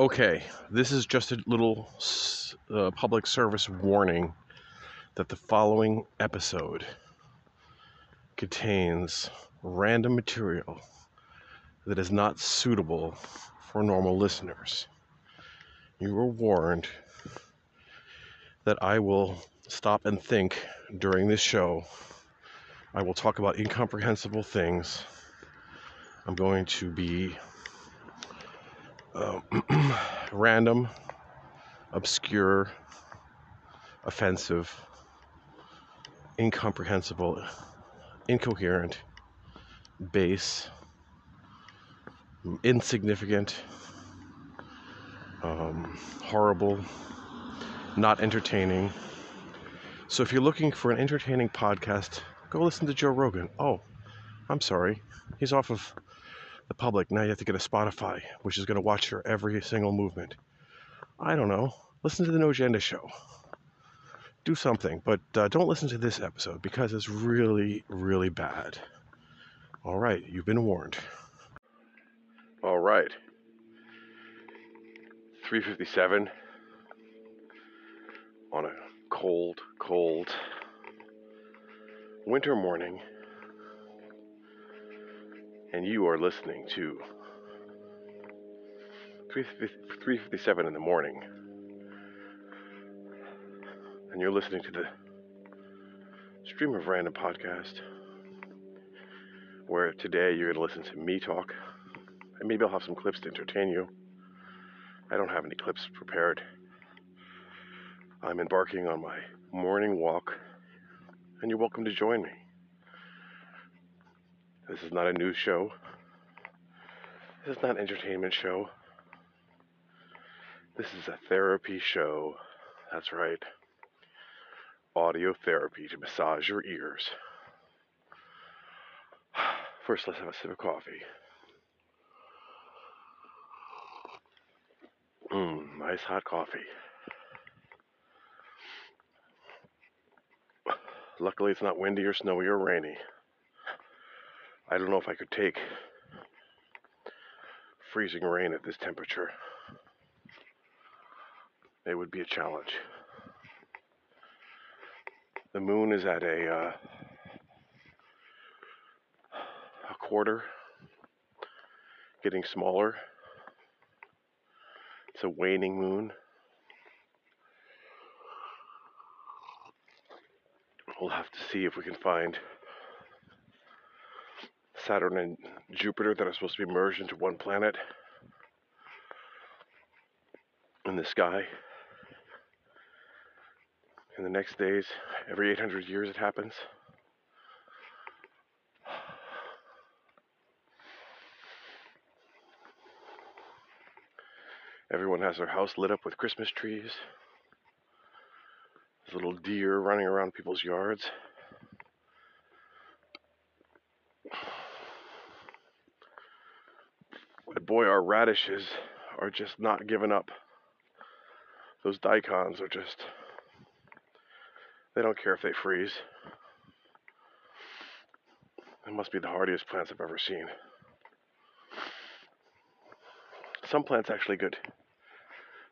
Okay, this is just a little uh, public service warning that the following episode contains random material that is not suitable for normal listeners. You were warned that I will stop and think during this show. I will talk about incomprehensible things. I'm going to be uh, random, obscure, offensive, incomprehensible, incoherent, base, insignificant, um, horrible, not entertaining. So if you're looking for an entertaining podcast, go listen to Joe Rogan. Oh, I'm sorry. He's off of the public. Now you have to get a Spotify, which is going to watch your every single movement. I don't know. Listen to the No Agenda show. Do something, but uh, don't listen to this episode because it's really, really bad. All right, you've been warned. All right. 357 on a cold, cold winter morning and you are listening to 357 in the morning. And you're listening to the stream of random podcast where today you're going to listen to me talk. And maybe i'll have some clips to entertain you. I don't have any clips prepared. I'm embarking on my morning walk. And you're welcome to join me this is not a news show. This is not an entertainment show. This is a therapy show. That's right. Audio therapy to massage your ears. First, let's have a sip of coffee. Mmm, nice hot coffee. Luckily, it's not windy or snowy or rainy. I don't know if I could take freezing rain at this temperature. It would be a challenge. The moon is at a uh, a quarter, getting smaller. It's a waning moon. We'll have to see if we can find Saturn and Jupiter that are supposed to be merged into one planet in the sky. In the next days, every 800 years it happens. Everyone has their house lit up with Christmas trees. There's little deer running around people's yards. But boy, our radishes are just not giving up. Those daikons are just, they don't care if they freeze. They must be the hardiest plants I've ever seen. Some plants actually get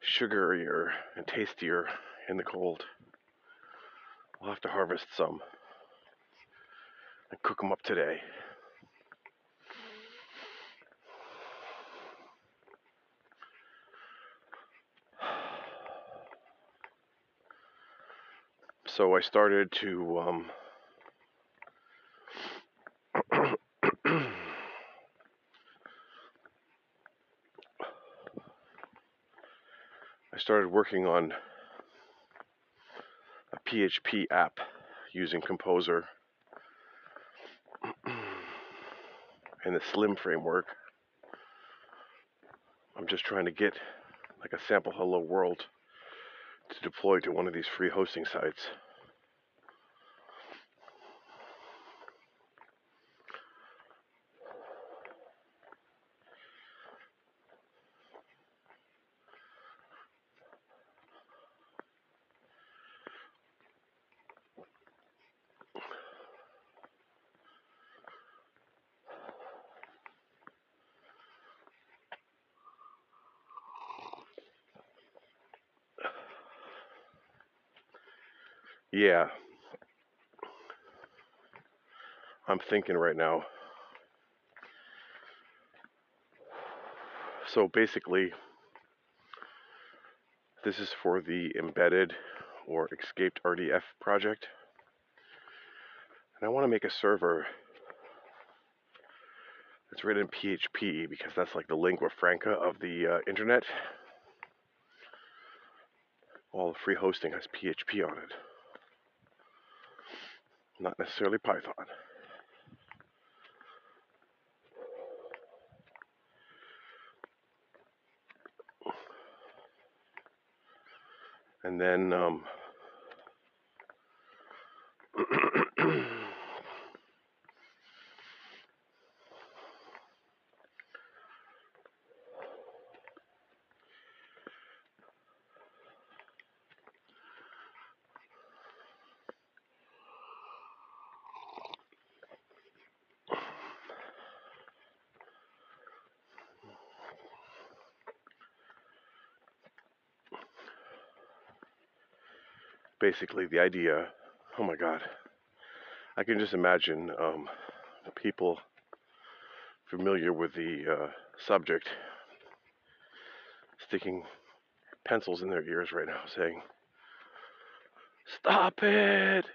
sugarier and tastier in the cold. We'll have to harvest some and cook them up today. So I started to um, I started working on a PHP app using Composer and the Slim framework. I'm just trying to get like a sample hello world to deploy to one of these free hosting sites. Yeah, I'm thinking right now. So basically, this is for the embedded or escaped RDF project. And I want to make a server that's written in PHP because that's like the lingua franca of the uh, internet. All the free hosting has PHP on it, not necessarily Python. And then um, basically the idea oh my god. I can just imagine um, people familiar with the uh, subject sticking pencils in their ears right now saying stop it!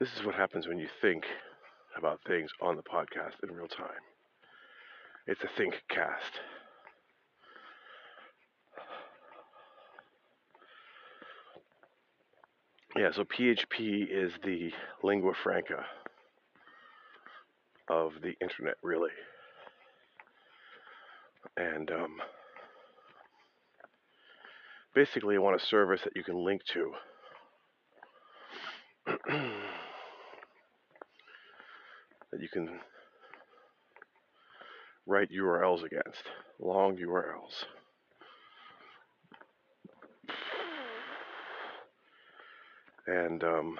This is what happens when you think about things on the podcast in real time. It's a think cast Yeah, so PHP is the lingua franca of the internet, really. And um, basically, I want a service that you can link to. that you can write URLs against, long URLs. And um,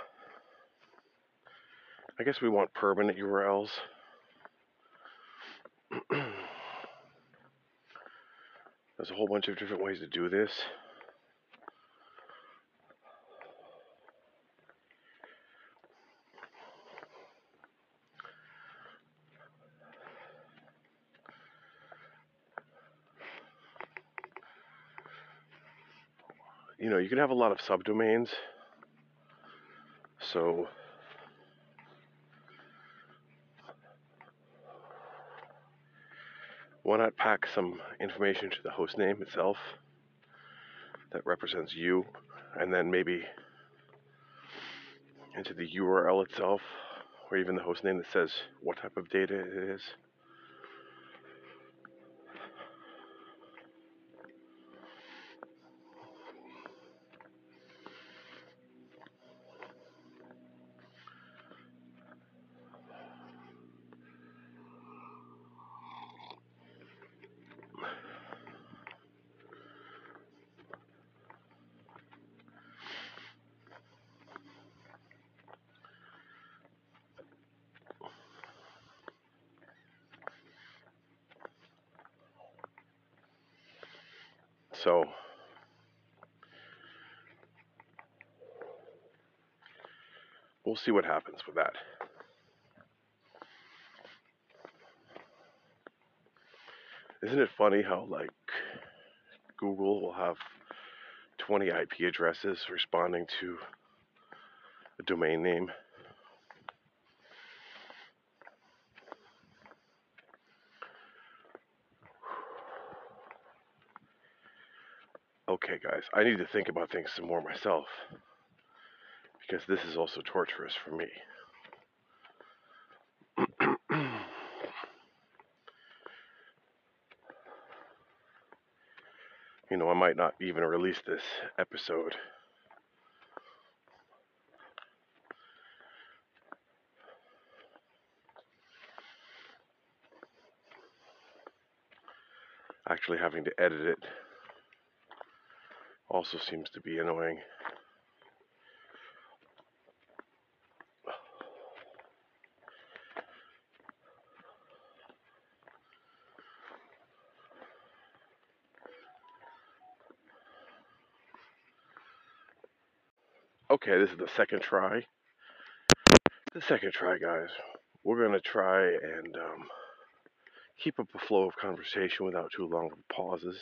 I guess we want permanent URLs. There's a whole bunch of different ways to do this. You know, you can have a lot of subdomains so why not pack some information to the host name itself that represents you and then maybe into the URL itself or even the host name that says what type of data it is. So we'll see what happens with that. Isn't it funny how like Google will have 20 IP addresses responding to a domain name? okay, guys, I need to think about things some more myself because this is also torturous for me. you know, I might not even release this episode. Actually, having to edit it also seems to be annoying. Okay, this is the second try. The second try, guys. We're to try and um, keep up a flow of conversation without too long of pauses.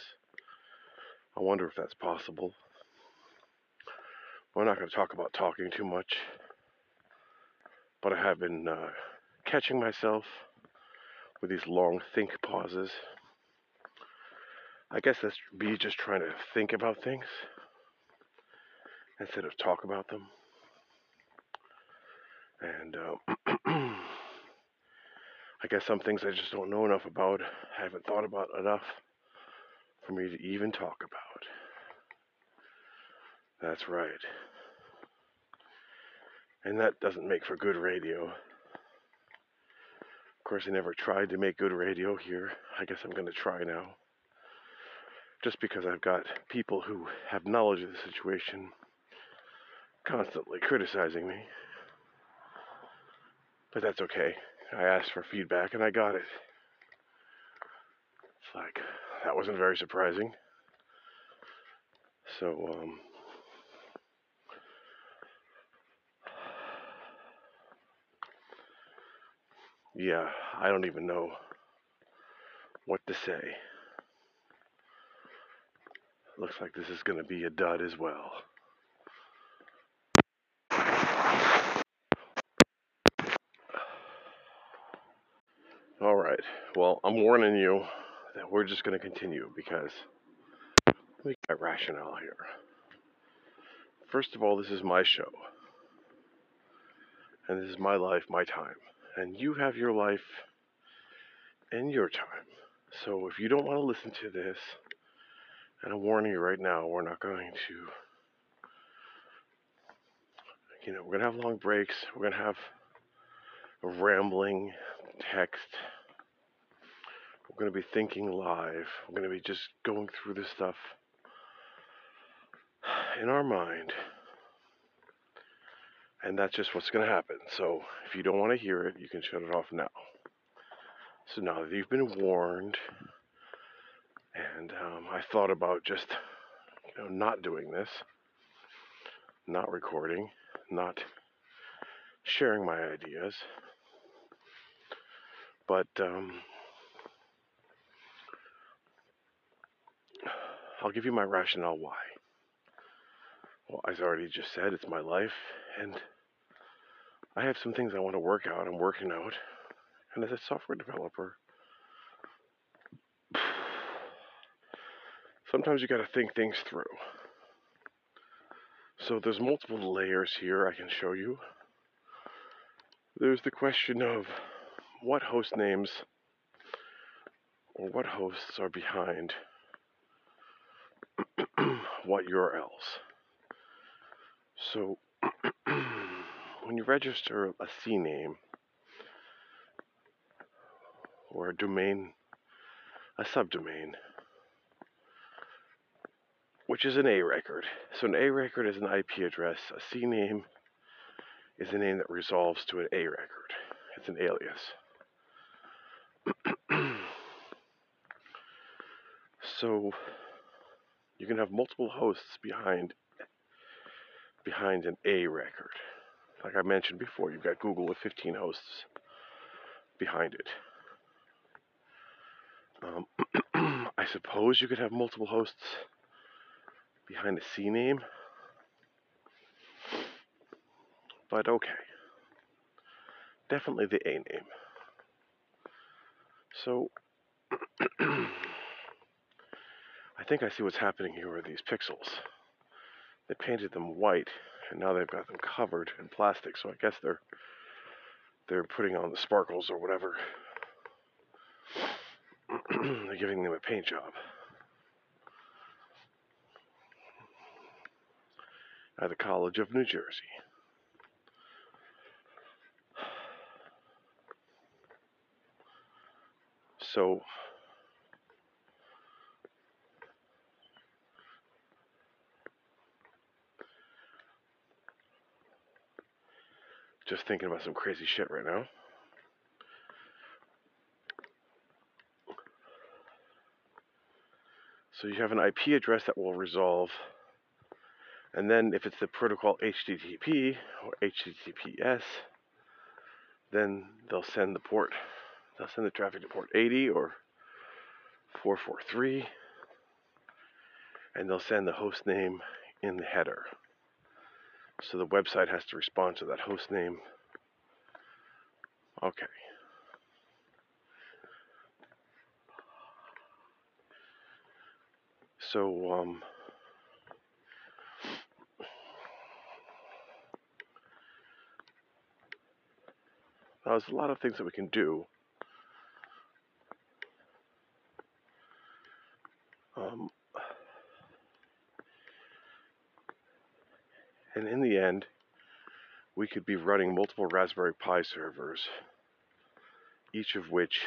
I wonder if that's possible. We're not to talk about talking too much, but I have been uh, catching myself with these long think pauses. I guess that's me just trying to think about things instead of talk about them. And um, I guess some things I just don't know enough about, I haven't thought about enough for me to even talk about. That's right. And that doesn't make for good radio. Of course, I never tried to make good radio here. I guess I'm going to try now. Just because I've got people who have knowledge of the situation constantly criticizing me. But that's okay. I asked for feedback and I got it. It's like, that wasn't very surprising. So, um, yeah, I don't even know what to say. Looks like this is going to be a dud as well. Well, I'm warning you that we're just going to continue because we got rationale here. First of all, this is my show. And this is my life, my time. And you have your life and your time. So if you don't want to listen to this, and I'm warning you right now, we're not going to, you know, we're going to have long breaks. We're going to have rambling text. Going to be thinking live. We're going to be just going through this stuff in our mind. And that's just what's going to happen. So if you don't want to hear it, you can shut it off now. So now that you've been warned, and um, I thought about just, you know, not doing this, not recording, not sharing my ideas. But um, I'll give you my rationale why. Well, as I already just said, it's my life, and I have some things I want to work out. I'm working out. And as a software developer, sometimes you got to think things through. So there's multiple layers here I can show you. There's the question of what host names or what hosts are behind what URLs. So when you register a CNAME or a domain, a subdomain, which is an A record. So an A record is an IP address. A CNAME is a name that resolves to an A record. It's an alias. so you can have multiple hosts behind behind an A record. Like I mentioned before, you've got Google with 15 hosts behind it. Um, I suppose you could have multiple hosts behind a C name, but okay. Definitely the A name. So, think I see what's happening here with these pixels. They painted them white and now they've got them covered in plastic. So I guess they're they're putting on the sparkles or whatever. they're giving them a paint job. At the College of New Jersey. So just thinking about some crazy shit right now. So you have an IP address that will resolve And then if it's the protocol HTTP or HTTPS, then they'll send the port, they'll send the traffic to port 80 or 443, and they'll send the host name in the header. So the website has to respond to that host name. Okay. So, um, there's a lot of things that we can do. Um, and in the end, we could be running multiple Raspberry Pi servers, each of which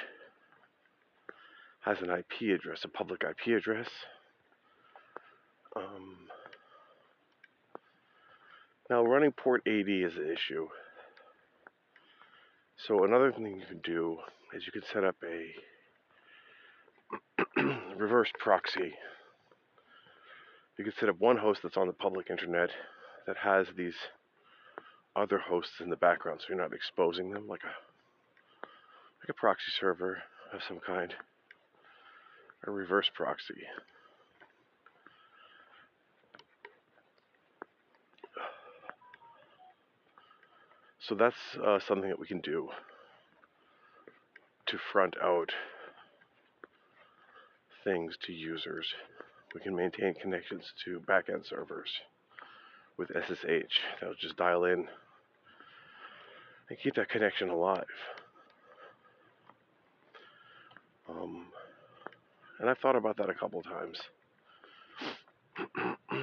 has an IP address, a public IP address. Um, now, running port 80 is an issue. So, another thing you can do is you can set up a reverse proxy. You can set up one host that's on the public internet that has these other hosts in the background so you're not exposing them like a like a proxy server of some kind. A reverse proxy. So that's uh, something that we can do to front out things to users. We can maintain connections to backend servers with SSH. That'll just dial in and keep that connection alive. Um, and I've thought about that a couple times.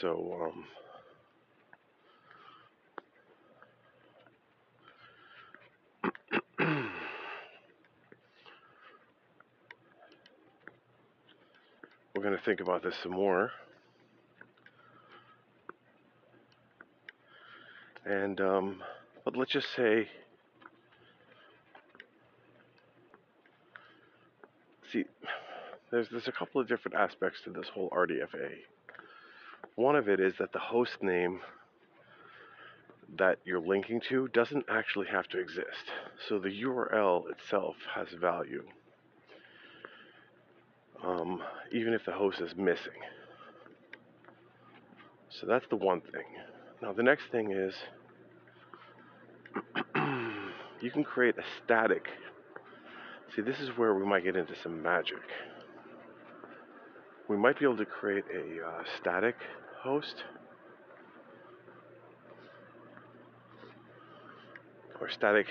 so, um, going to think about this some more. And, um, but let's just say, see, there's, there's a couple of different aspects to this whole RDFA. One of it is that the host name that you're linking to doesn't actually have to exist. So the URL itself has value, um, even if the host is missing. So that's the one thing. Now, the next thing is you can create a static. See, this is where we might get into some magic. We might be able to create a uh, static host or static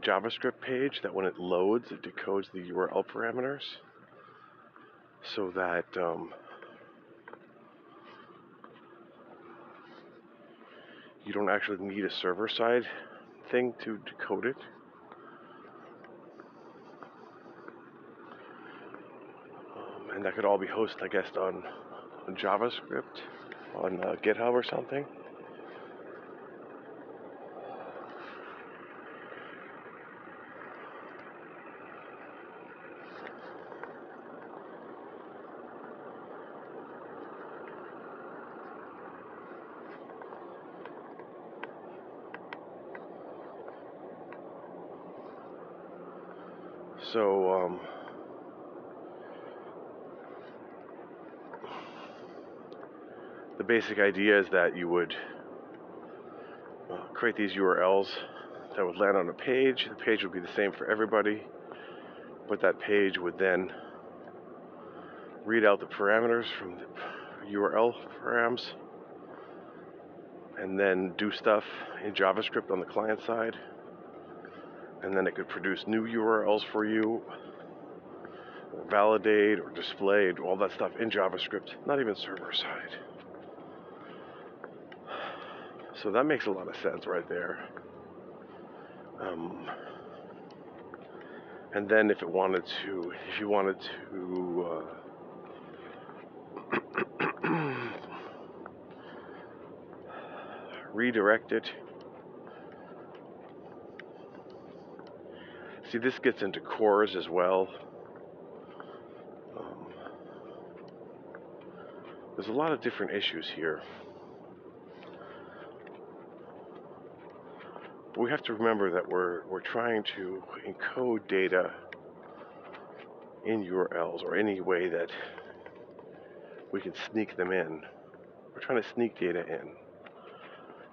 JavaScript page that when it loads, it decodes the URL parameters so that um, you don't actually need a server side thing to decode it. Um, and that could all be hosted, I guess, on, on JavaScript, on uh, GitHub or something. So, um, the basic idea is that you would uh, create these URLs that would land on a page. The page would be the same for everybody, but that page would then read out the parameters from the URL params and then do stuff in JavaScript on the client side and then it could produce new URLs for you, or validate or display, all that stuff in JavaScript, not even server side. So that makes a lot of sense right there. Um, and then if it wanted to, if you wanted to uh, redirect it See, this gets into CORS as well. Um, there's a lot of different issues here. But we have to remember that we're, we're trying to encode data in URLs or any way that we can sneak them in. We're trying to sneak data in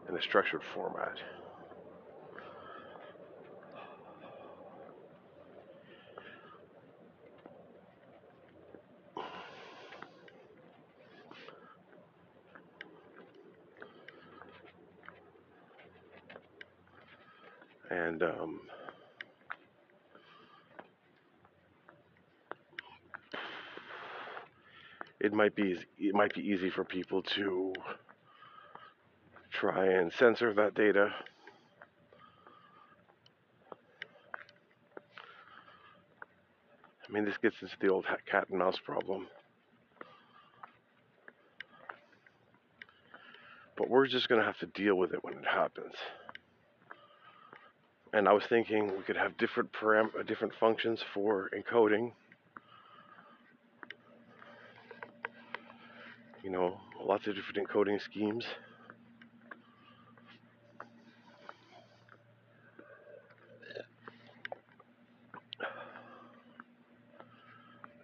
in a structured format. And um, it might be it might be easy for people to try and censor that data. I mean, this gets into the old cat and mouse problem. But we're just going to have to deal with it when it happens. And I was thinking we could have different param- different functions for encoding you know, lots of different encoding schemes.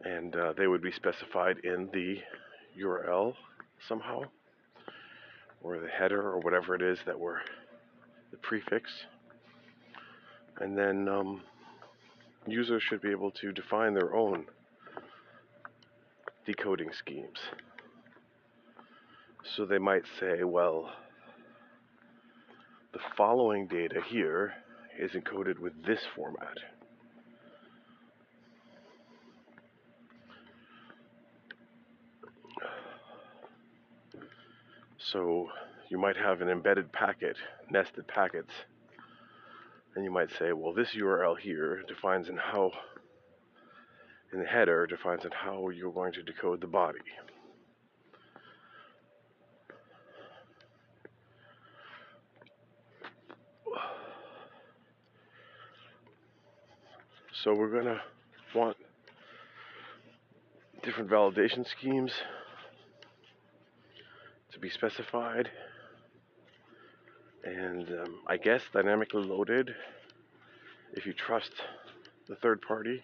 And uh, they would be specified in the URL somehow, or the header, or whatever it is that we're the prefix. And then um, users should be able to define their own decoding schemes. So they might say, well, the following data here is encoded with this format. So you might have an embedded packet, nested packets, and you might say, well, this URL here defines in how, in the header, defines in how you're going to decode the body. So we're going to want different validation schemes to be specified. And um, I guess dynamically loaded if you trust the third party,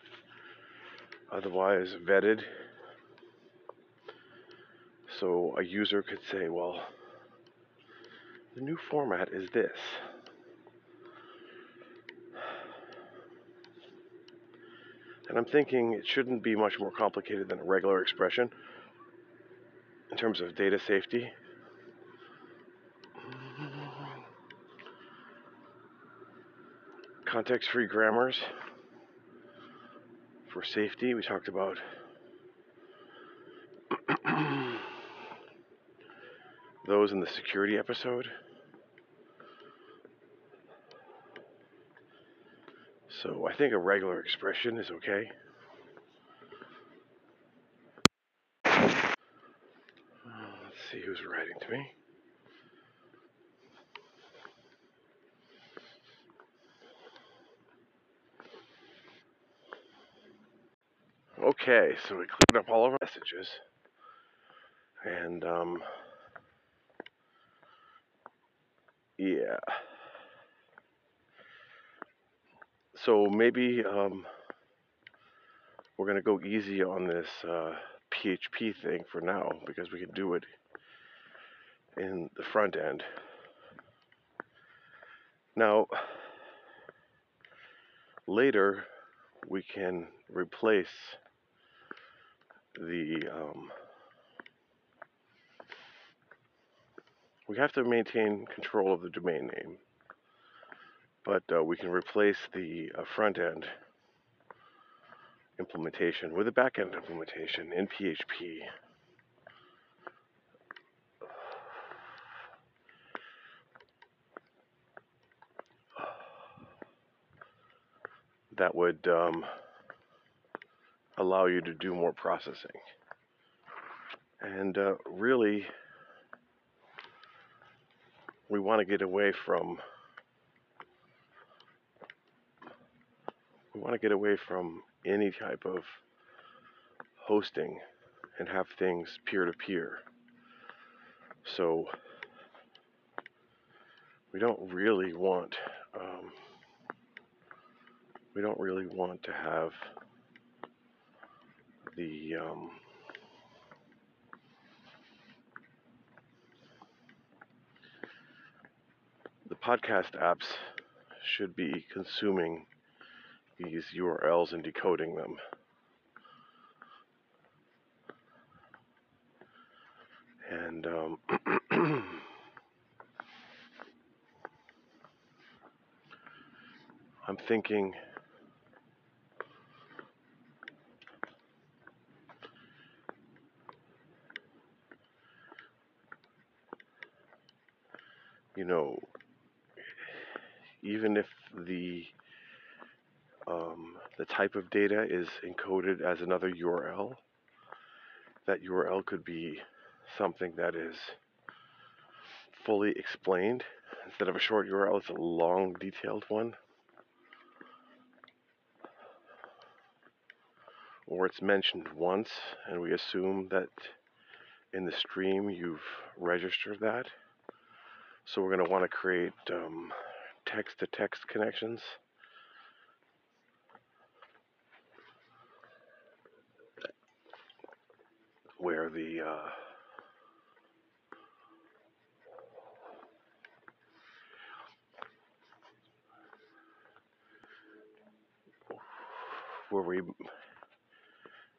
otherwise vetted. So a user could say, well, the new format is this. And I'm thinking it shouldn't be much more complicated than a regular expression in terms of data safety. Context free grammars for safety, we talked about. Those in the security episode. So I think a regular expression is okay. Uh, let's see who's writing to me. Okay, so we cleaned up all our messages. And, um, yeah. So maybe um, we're going to go easy on this uh, PHP thing for now because we can do it in the front end. Now, later we can replace the um, we have to maintain control of the domain name but uh, we can replace the uh, front end implementation with a back end implementation in PHP. That would um, allow you to do more processing. And uh, really, we want to get away from we want to get away from any type of hosting and have things peer to peer. So we don't really want um, we don't really want to have the um, the podcast apps should be consuming these URLs and decoding them. And um, I'm thinking you know, even if the um, the type of data is encoded as another URL, that URL could be something that is fully explained. Instead of a short URL, it's a long, detailed one. Or it's mentioned once, and we assume that in the stream you've registered that. So we're going to want to create um, text-to-text connections. Where the uh, where we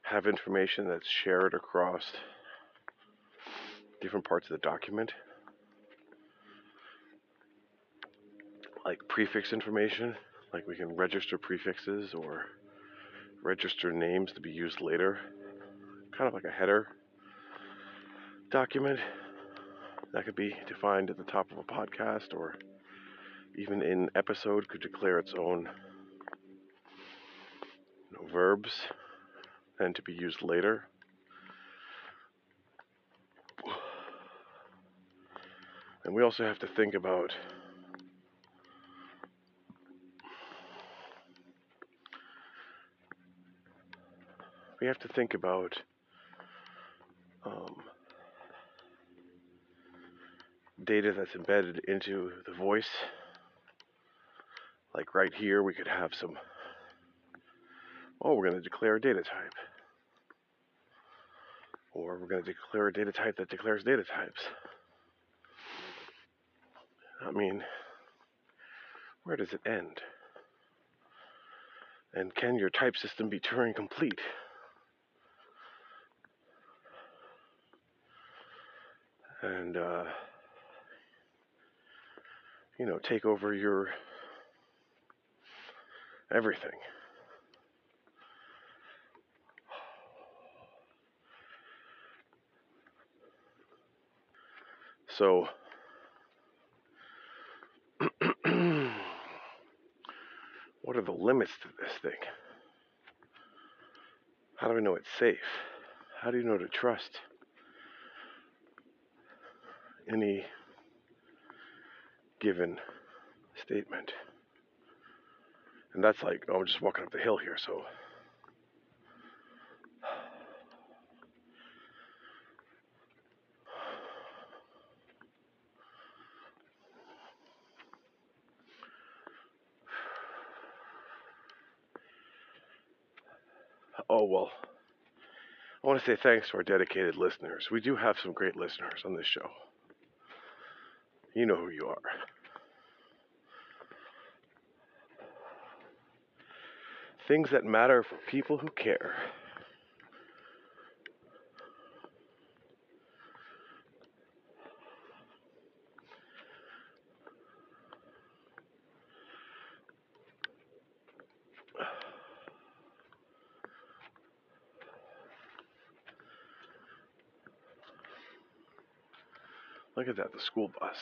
have information that's shared across different parts of the document. Like prefix information, like we can register prefixes or register names to be used later, kind of like a header document that could be defined at the top of a podcast or even in episode could declare its own you know, verbs and to be used later. And we also have to think about we have to think about um, data that's embedded into the voice. Like right here, we could have some, oh, we're going to declare a data type. Or we're going to declare a data type that declares data types. I mean, where does it end? And can your type system be Turing complete? And uh, you know take over your everything. So what are the limits to this thing? How do we know it's safe? How do you know to trust? Any given statement. And that's like, oh, I'm just walking up the hill here, so. Oh, well. I want to say thanks to our dedicated listeners. We do have some great listeners on this show. You know who you are. Things that matter for people who care. Look at that, the school bus.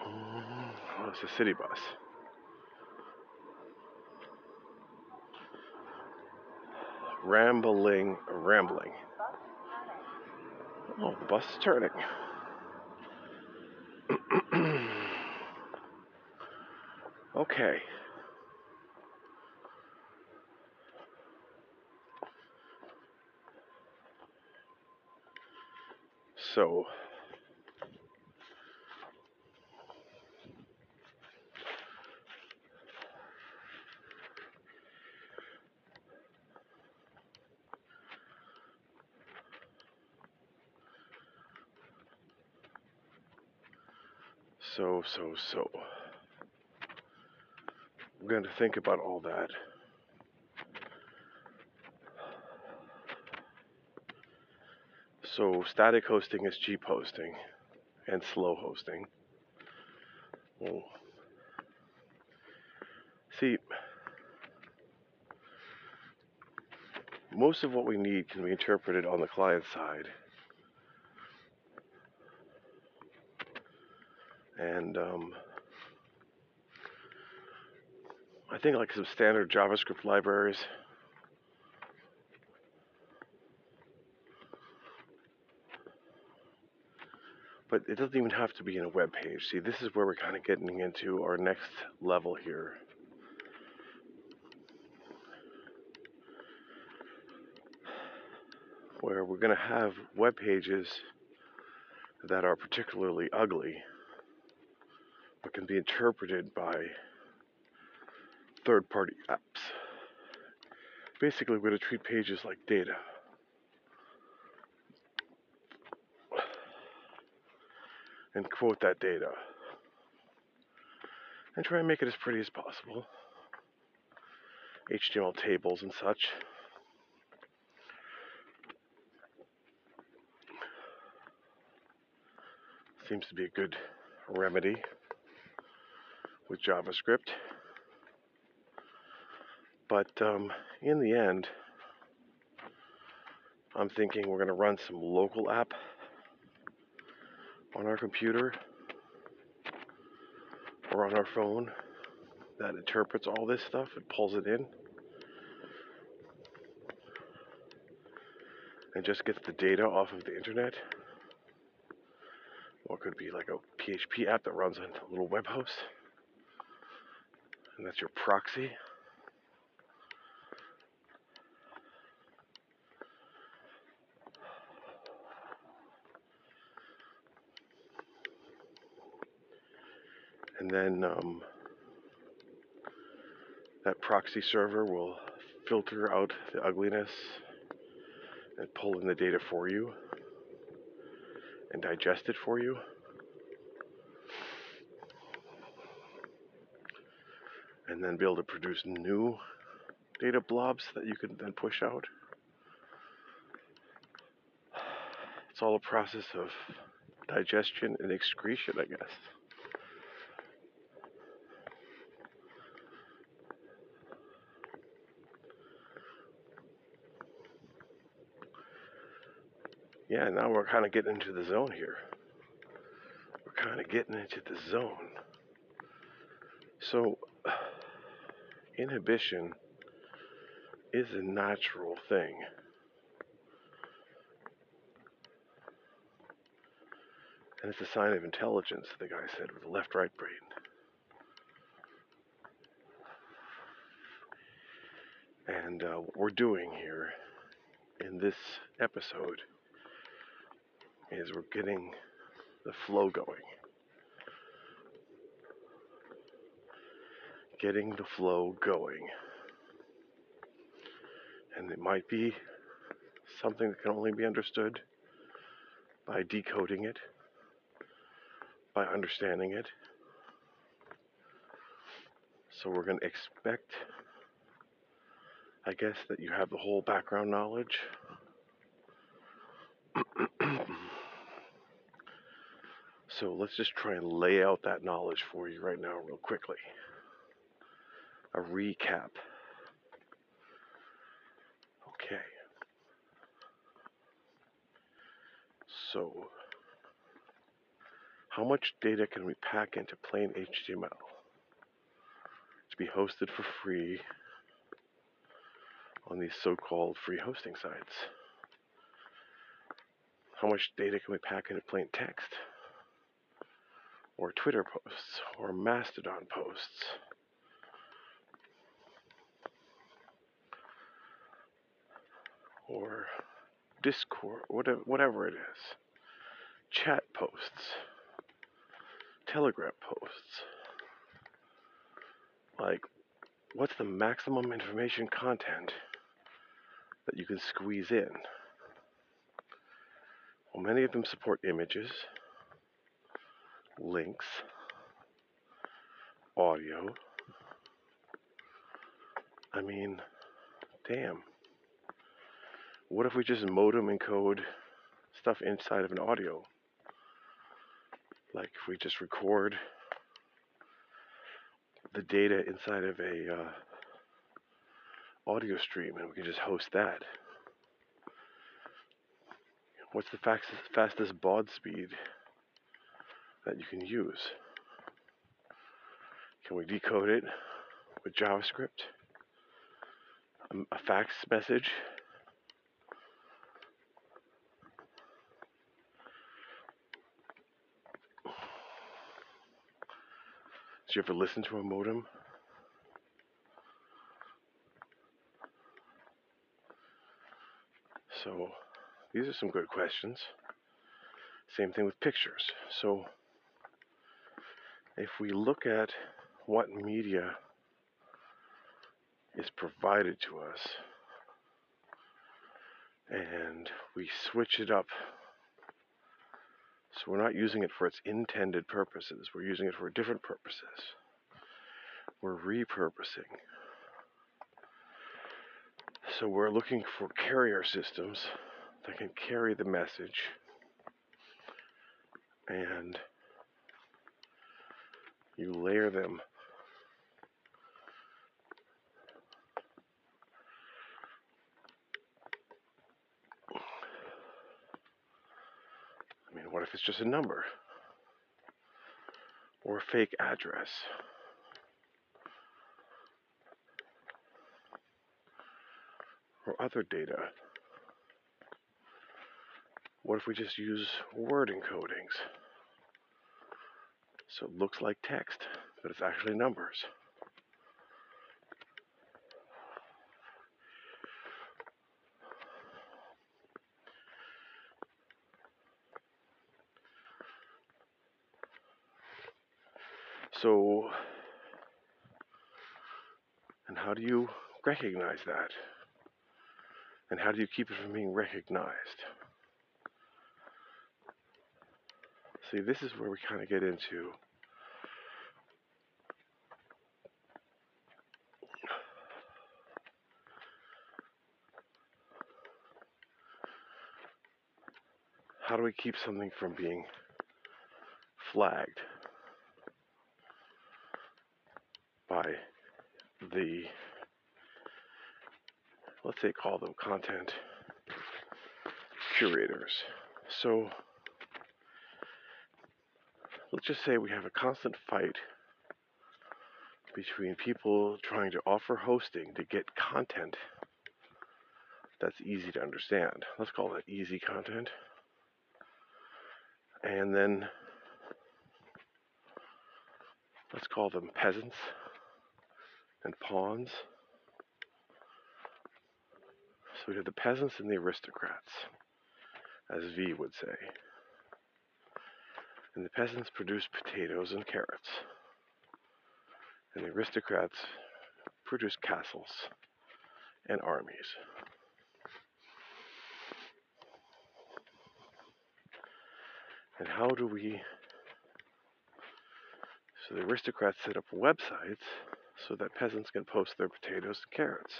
Oh, it's a city bus. Rambling, rambling. Oh, the bus is turning. okay. So, so, so. We're going to think about all that. So, static hosting is cheap hosting and slow hosting. Well, see, most of what we need can be interpreted on the client side. And um, I think like some standard JavaScript libraries. But it doesn't even have to be in a web page. See, this is where we're kind of getting into our next level here. Where we're going to have web pages that are particularly ugly, but can be interpreted by third party apps. Basically, we're going to treat pages like data. And quote that data. And try and make it as pretty as possible. HTML tables and such. Seems to be a good remedy with JavaScript. But um, in the end, I'm thinking we're going to run some local app on our computer or on our phone that interprets all this stuff and pulls it in and just gets the data off of the internet. Or it could be like a PHP app that runs on a little web host. And that's your proxy. and then um, that proxy server will filter out the ugliness and pull in the data for you and digest it for you. And then be able to produce new data blobs that you can then push out. It's all a process of digestion and excretion, I guess. yeah, now we're kind of getting into the zone here. We're kind of getting into the zone. So, inhibition is a natural thing. And it's a sign of intelligence, the guy said, with the left right brain. And uh, what we're doing here in this episode is we're getting the flow going. Getting the flow going. And it might be something that can only be understood by decoding it, by understanding it. So we're going to expect, I guess, that you have the whole background knowledge. So let's just try and lay out that knowledge for you right now, real quickly. A recap. Okay. So, how much data can we pack into plain HTML to be hosted for free on these so called free hosting sites? how much data can we pack into plain text? Or Twitter posts, or Mastodon posts. Or Discord, whatever, whatever it is. Chat posts. Telegram posts. Like, what's the maximum information content that you can squeeze in? Well, many of them support images, links, audio. I mean, damn. What if we just modem encode stuff inside of an audio? Like if we just record the data inside of a uh, audio stream and we can just host that. What's the fastest, fastest baud speed that you can use? Can we decode it with JavaScript? A fax message? Did you ever listen to a modem? So these are some good questions. Same thing with pictures. So if we look at what media is provided to us and we switch it up so we're not using it for its intended purposes, we're using it for different purposes. We're repurposing. So we're looking for carrier systems that can carry the message and you layer them I mean, what if it's just a number or a fake address? Or other data. What if we just use word encodings? So it looks like text, but it's actually numbers. So, and how do you recognize that? And how do you keep it from being recognized? See, this is where we kind of get into how do we keep something from being flagged by the let's say call them content curators so let's just say we have a constant fight between people trying to offer hosting to get content that's easy to understand. Let's call that easy content. And then let's call them peasants and pawns. So we have the peasants and the aristocrats, as V would say and the peasants produce potatoes and carrots, and the aristocrats produce castles and armies. And how do we? So the aristocrats set up websites so that peasants can post their potatoes and carrots.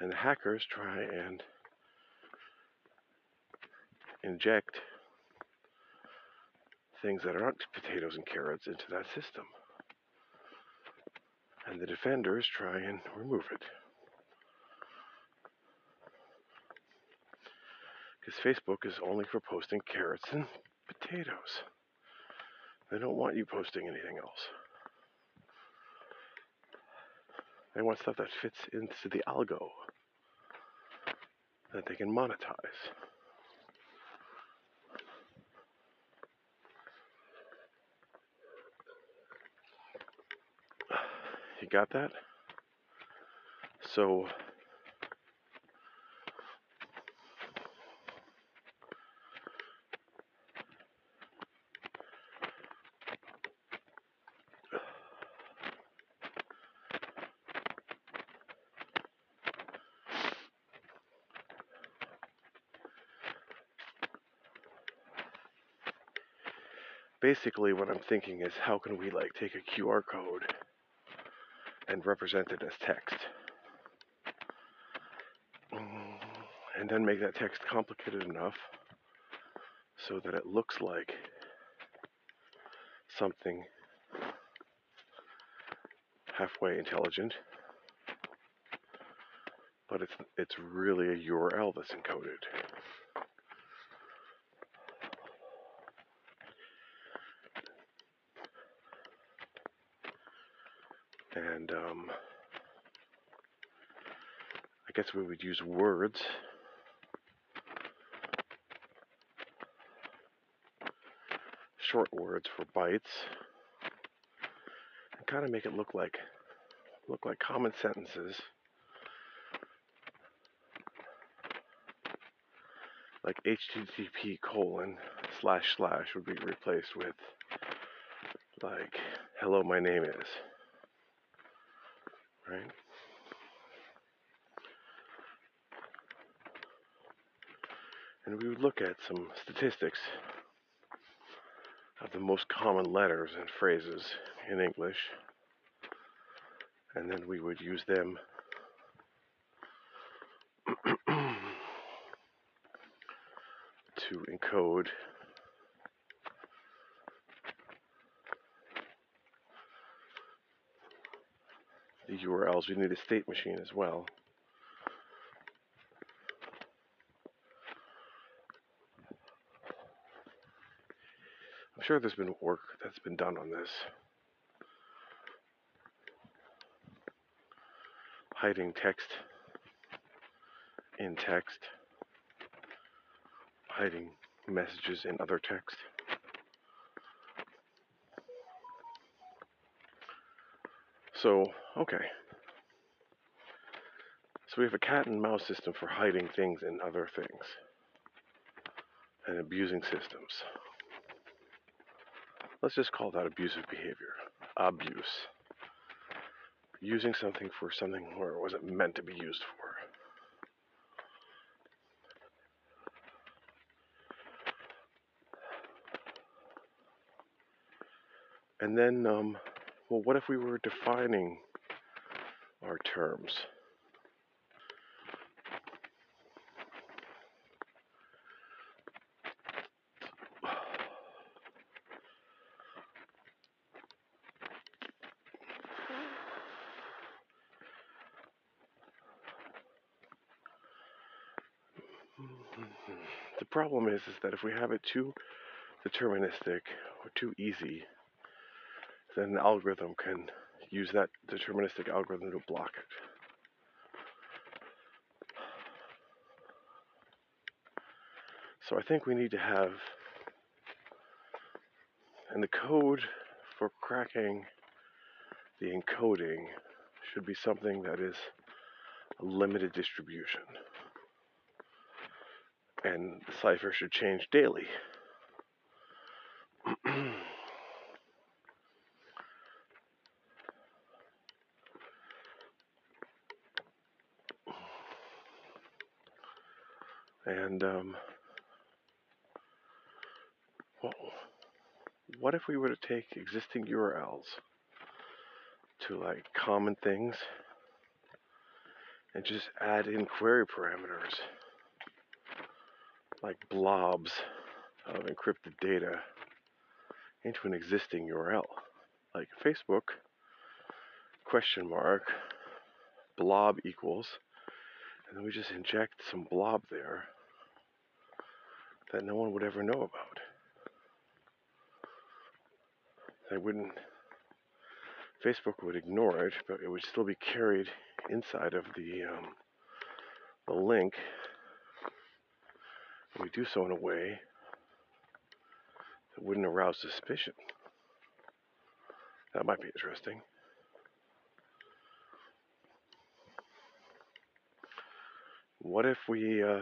And the hackers try and inject things that aren't potatoes and carrots into that system. And the defenders try and remove it. Because Facebook is only for posting carrots and potatoes. They don't want you posting anything else. They want stuff that fits into the algo. that they can monetize. You got that? So basically what I'm thinking is how can we like take a QR code and represent it as text? Mm, and then make that text complicated enough so that it looks like something halfway intelligent but it's it's really a URL that's encoded and um, I guess we would use words. Short words for bytes, and kind of make it look like look like common sentences, like HTTP colon slash slash would be replaced with like hello my name is right? And we would look at some statistics of the most common letters and phrases in English, and then we would use them to encode the URLs. We need a state machine as well. Sure there's been work that's been done on this. Hiding text in text, hiding messages in other text. So, okay. So we have a cat and mouse system for hiding things in other things and abusing systems. Let's just call that abusive behavior. Abuse. Using something for something where it wasn't meant to be used for. And then um, well, what if we were defining our terms? The problem that if we have it too deterministic or too easy, then the algorithm can use that deterministic algorithm to block it. So I think we need to have, and the code for cracking the encoding should be something that is a limited distribution. And the cipher should change daily. And um, well, what if we were to take existing URLs to like common things and just add in query parameters like blobs of encrypted data into an existing URL, like Facebook question mark blob equals, and then we just inject some blob there that no one would ever know about. They wouldn't, Facebook would ignore it, but it would still be carried inside of the, um, the link we do so in a way that wouldn't arouse suspicion. That might be interesting. What if we uh,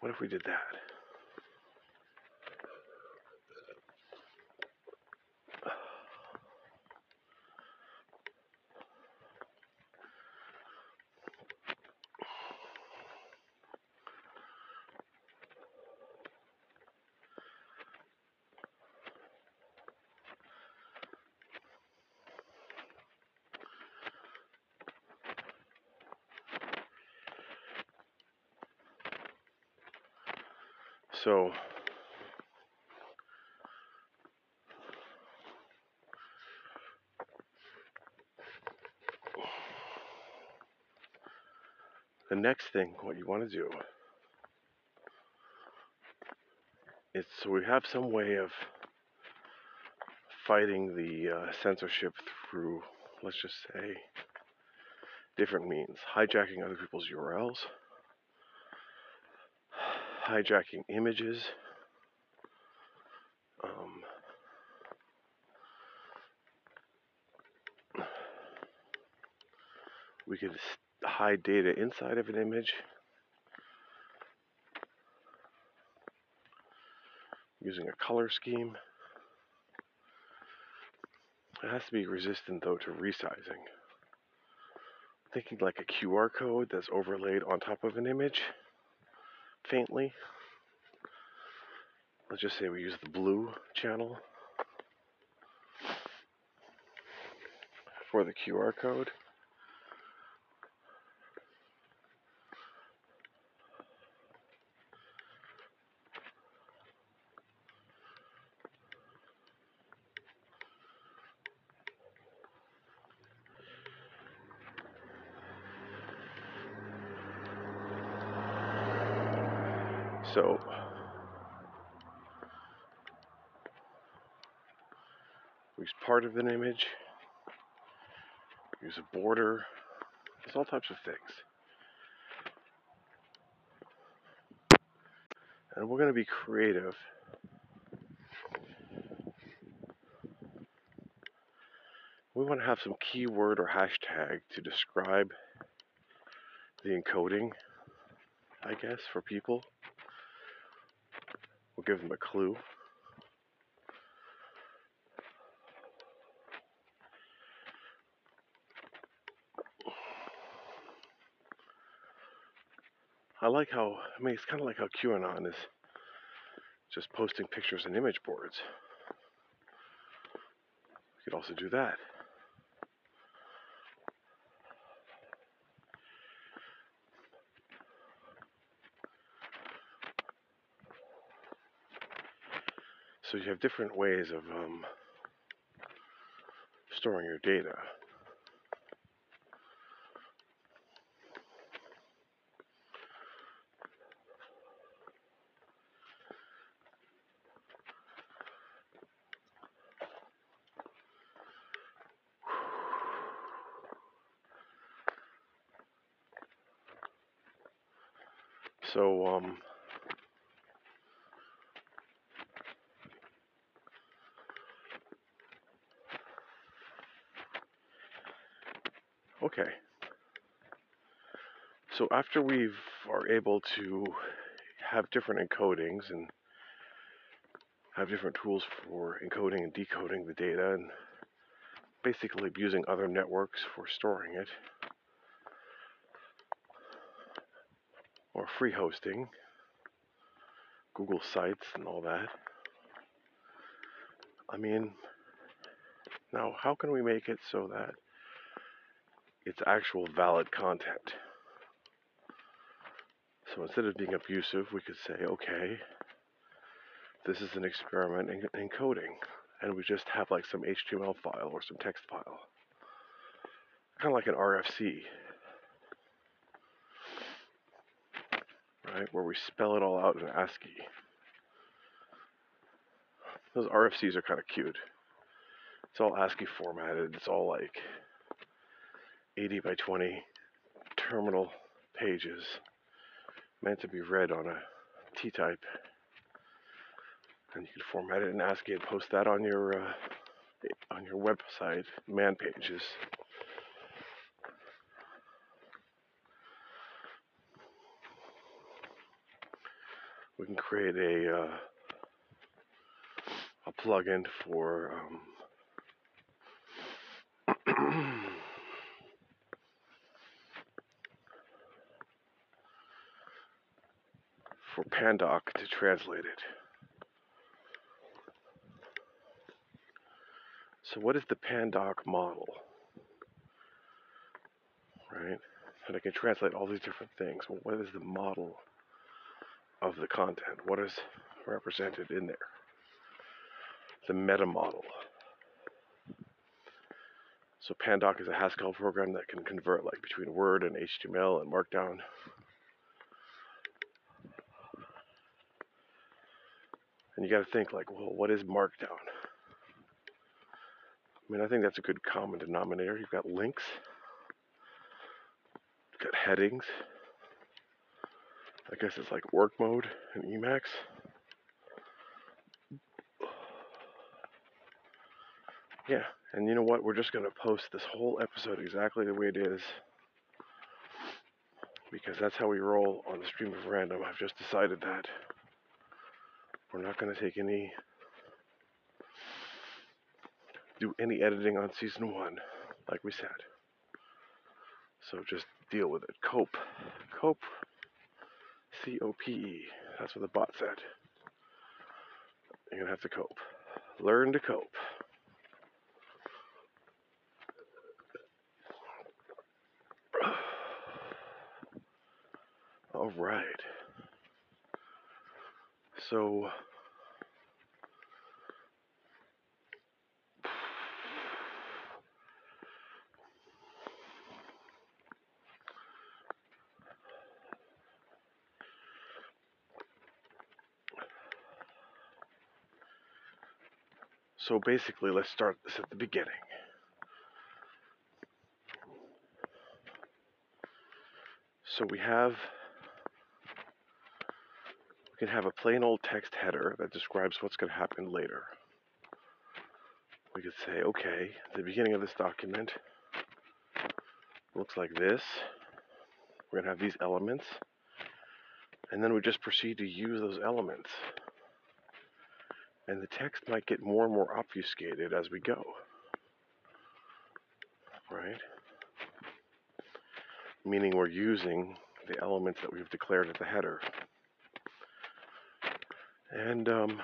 what if we did that? So the next thing, what you want to do is so we have some way of fighting the uh, censorship through, let's just say, different means, hijacking other people's URLs hijacking images. Um, we could hide data inside of an image using a color scheme. It has to be resistant though to resizing. Thinking like a QR code that's overlaid on top of an image faintly. Let's just say we use the blue channel for the QR code. So an image, use a border, there's all types of things. And we're going to be creative. We want to have some keyword or hashtag to describe the encoding, I guess, for people. We'll give them a clue. I like how, I mean, it's kind of like how QAnon is just posting pictures and image boards. You could also do that. So you have different ways of um, storing your data. So, um, Okay. So after we are able to have different encodings and have different tools for encoding and decoding the data and basically using other networks for storing it free hosting, Google Sites and all that. I mean, now how can we make it so that it's actual valid content. So instead of being abusive, we could say, okay, this is an experiment in encoding, and we just have like some HTML file or some text file, kind of like an RFC, right, where we spell it all out in ASCII. Those RFCs are kind of cute. It's all ASCII formatted. It's all like 80 by 20 terminal pages meant to be read on a teletype. And you can format it in ASCII and post that on your uh, on your website, man pages. We can create a uh, a plugin for um, for Pandoc to translate it. So what is the Pandoc model? Right? And I can translate all these different things. Well, what is the model of the content? What is represented in there? The meta model. So Pandoc is a Haskell program that can convert like between Word and HTML and Markdown. And you got to think like, well, what is Markdown? I mean, I think that's a good common denominator. You've got links, you've got headings. I guess it's like Org mode and Emacs. Yeah, and you know what? We're just going to post this whole episode exactly the way it is because that's how we roll on the stream of random. I've just decided that we're not going to take any do any editing on season one, like we said. So just deal with it. Cope. Cope. C O P E. That's what the bot said. You're going to have to cope. Learn to cope. All right. So So basically, let's start this at the beginning. So we have, we can have a plain old text header that describes what's going to happen later. We could say, okay, the beginning of this document looks like this. We're going to have these elements. And then we just proceed to use those elements and the text might get more and more obfuscated as we go. Right? Meaning we're using the elements that we've declared at the header. And um,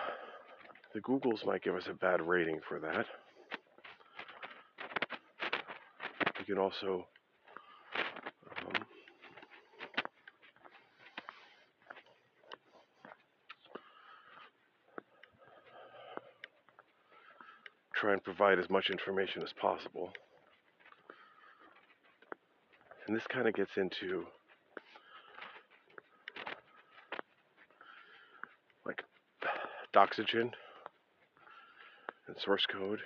the Googles might give us a bad rating for that. You can also try and provide as much information as possible. And this kind of gets into like Doxygen and source code,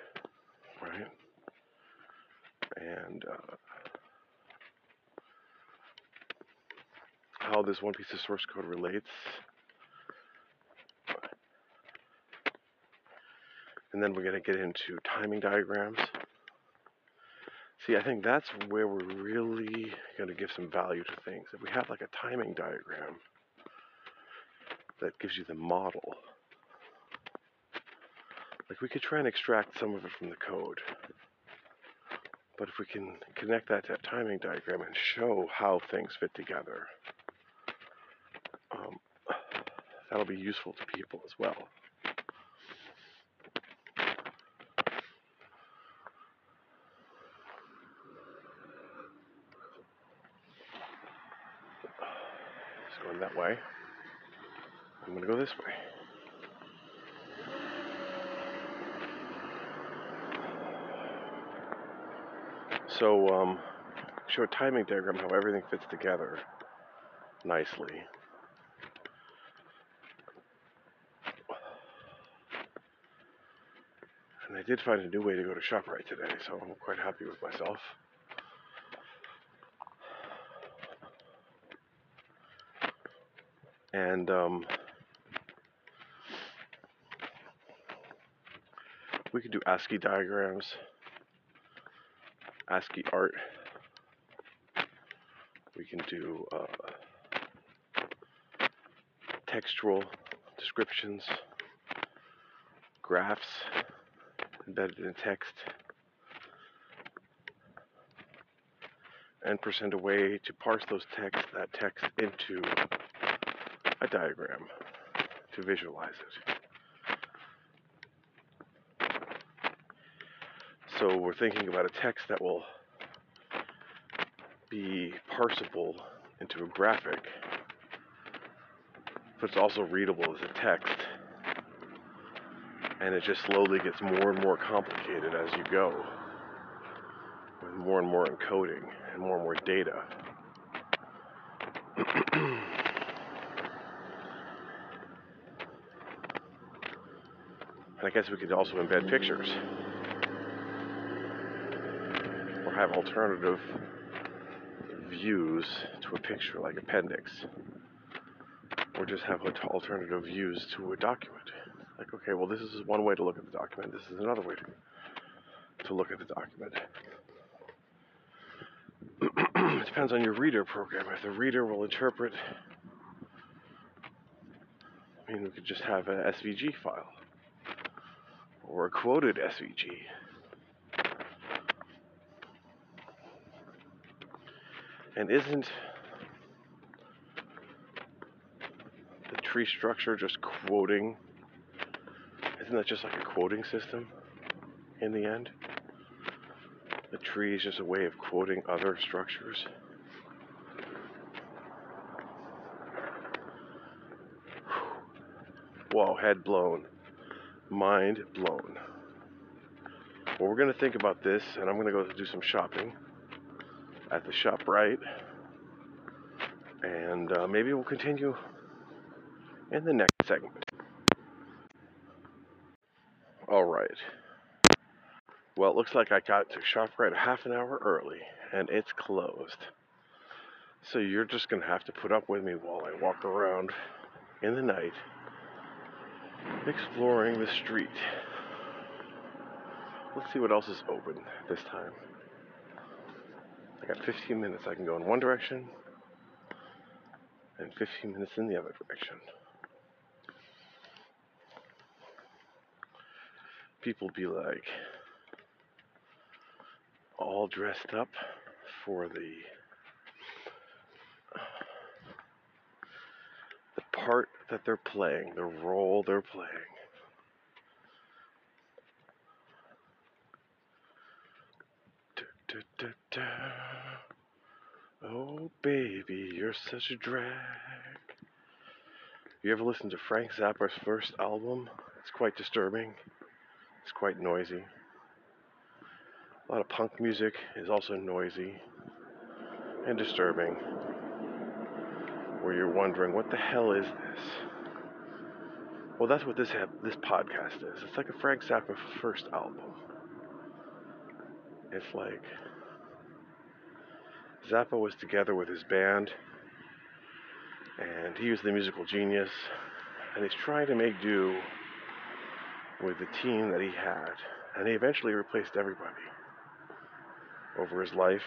right? And uh, how this one piece of source code relates and then we're going to get into timing diagrams. See, I think that's where we're really going to give some value to things. If we have like a timing diagram that gives you the model, like we could try and extract some of it from the code. But if we can connect that to a timing diagram and show how things fit together, um, that'll be useful to people as well. Way. I'm going to go this way. So, um, show a timing diagram how everything fits together nicely. And I did find a new way to go to ShopRite today, so I'm quite happy with myself. And um, we can do ASCII diagrams, ASCII art. We can do uh, textual descriptions, graphs embedded in text, and present a way to parse those text that text into a diagram to visualize it. So we're thinking about a text that will be parsable into a graphic, but it's also readable as a text. And it just slowly gets more and more complicated as you go, with more and more encoding and more and more data. And I guess we could also embed pictures or have alternative views to a picture like appendix or just have alternative views to a document. Like, okay, well, this is one way to look at the document. This is another way to, to look at the document. it depends on your reader program. If the reader will interpret, I mean, we could just have an SVG file or quoted SVG. And isn't the tree structure just quoting? Isn't that just like a quoting system in the end? The tree is just a way of quoting other structures. Whoa, head blown mind blown. Well, we're going to think about this, and I'm going to go do some shopping at the ShopRite. And uh, maybe we'll continue in the next segment. All right. Well, it looks like I got to ShopRite a half an hour early, and it's closed. So you're just going to have to put up with me while I walk around in the night exploring the street. Let's see what else is open this time. I got 15 minutes. I can go in one direction and 15 minutes in the other direction. People be like all dressed up for the the part that they're playing, the role they're playing. Da, da, da, oh, baby, you're such a drag. You ever listen to Frank Zappa's first album? It's quite disturbing. It's quite noisy. A lot of punk music is also noisy and disturbing where you're wondering, what the hell is this? Well, that's what this this podcast is. It's like a Frank Zappa first album. It's like Zappa was together with his band, and he was the musical genius, and he's trying to make do with the team that he had, and he eventually replaced everybody over his life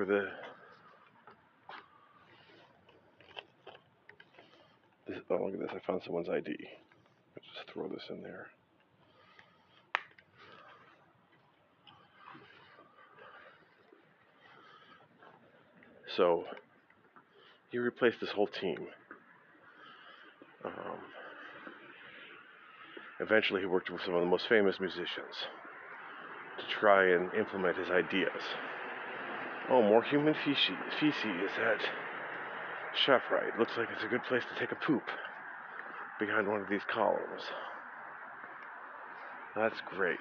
over the this, oh look at this. I found someone's ID just throw this in there. So he replaced this whole team. Um, eventually he worked with some of the most famous musicians to try and implement his ideas Oh, more human feces, feces at ShopRite. Looks like it's a good place to take a poop behind one of these columns. That's great.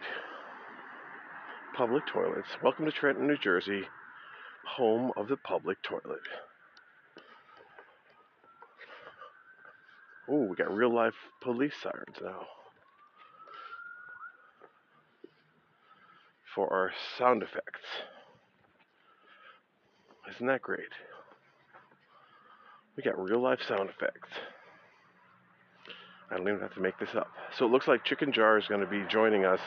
Public toilets. Welcome to Trenton, New Jersey, home of the public toilet. Oh, we got real life police sirens now. for our sound effects. Isn't that great? We got real life sound effects. I don't even have to make this up. So it looks like Chicken Jar is going to be joining us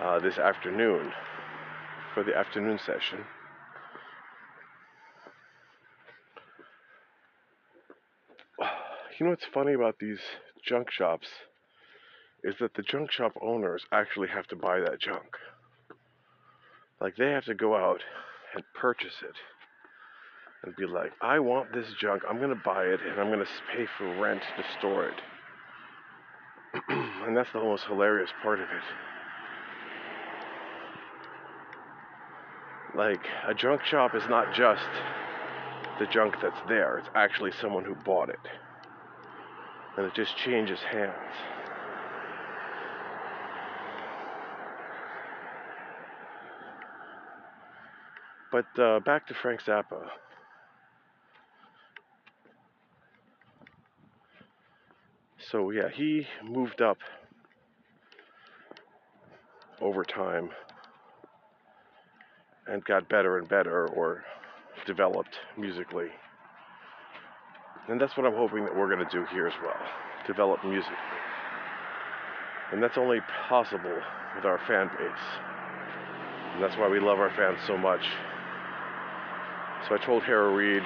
uh, this afternoon for the afternoon session. You know what's funny about these junk shops is that the junk shop owners actually have to buy that junk. Like they have to go out and purchase it and be like, I want this junk, I'm going to buy it, and I'm going to pay for rent to store it. and that's the most hilarious part of it. Like, a junk shop is not just the junk that's there, it's actually someone who bought it. And it just changes hands. But uh, back to Frank Zappa. So yeah, he moved up over time and got better and better or developed musically. And that's what I'm hoping that we're going to do here as well develop musically. And that's only possible with our fan base. And that's why we love our fans so much. So I told Harry Reid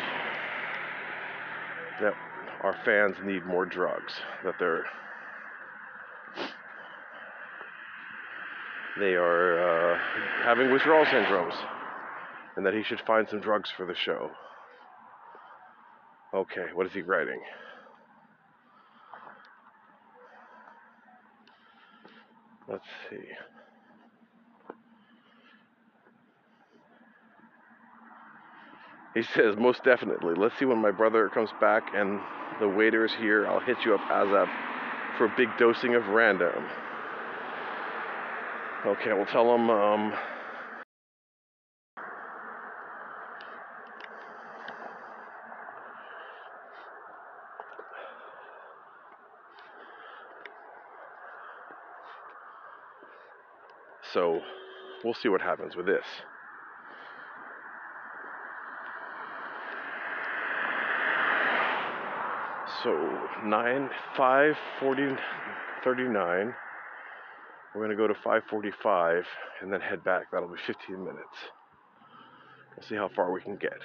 that our fans need more drugs, that they're they are uh, having withdrawal syndromes, and that he should find some drugs for the show. Okay, what is he writing? Let's see. He says, most definitely. Let's see when my brother comes back and the waiter is here. I'll hit you up as a for a big dosing of random. Okay, we'll tell him. Um, so we'll see what happens with this. So 9, 5, 40, 39. We're going to go to 545 and then head back. That'll be 15 minutes. We'll see how far we can get.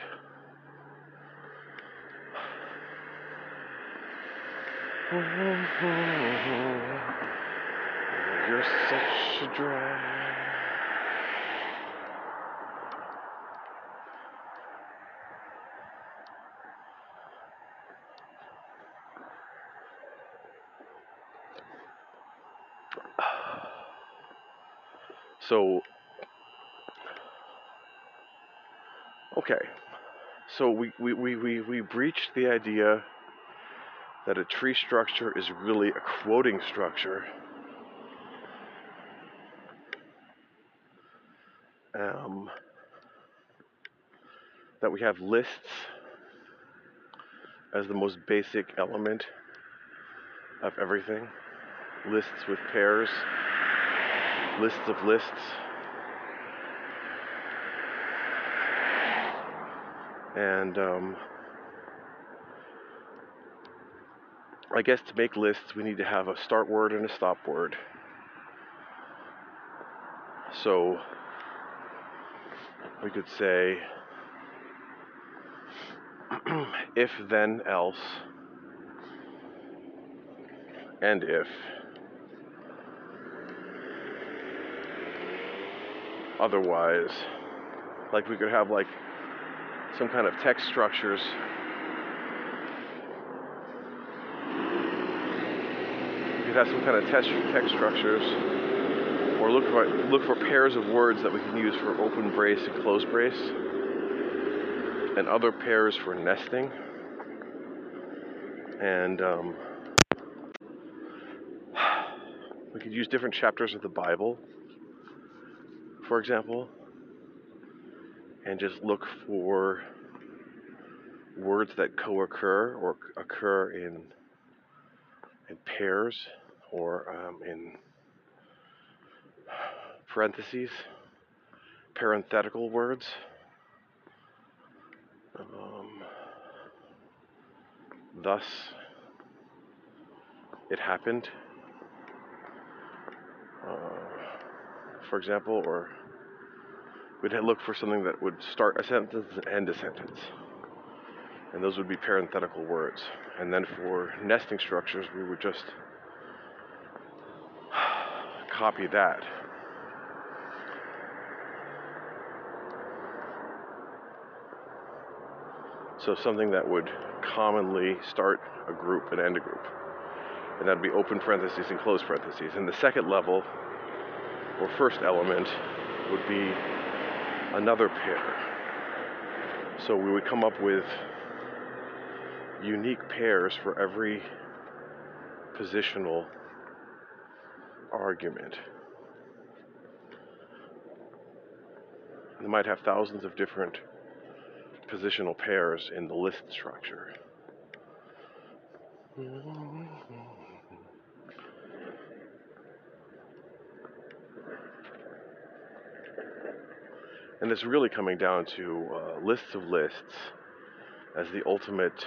You're such a drag. So, okay. So we, we, we, we, we breached the idea that a tree structure is really a quoting structure. Um, that we have lists as the most basic element of everything. Lists with pairs lists of lists. And um, I guess to make lists, we need to have a start word and a stop word. So we could say if, then, else, and if. Otherwise. Like we could have like some kind of text structures. We could have some kind of text text structures, or look for look for pairs of words that we can use for open brace and close brace, and other pairs for nesting. And um, we could use different chapters of the Bible for example, and just look for words that co-occur or occur in in pairs or um, in parentheses, parenthetical words. Um, thus, it happened. Uh, for example, or we'd look for something that would start a sentence and end a sentence. And those would be parenthetical words. And then for nesting structures, we would just copy that. So something that would commonly start a group and end a group. And that'd be open parentheses and close parentheses. And the second level, or first element, would be another pair. So we would come up with unique pairs for every positional argument. They might have thousands of different positional pairs in the list structure. And it's really coming down to uh, lists of lists as the ultimate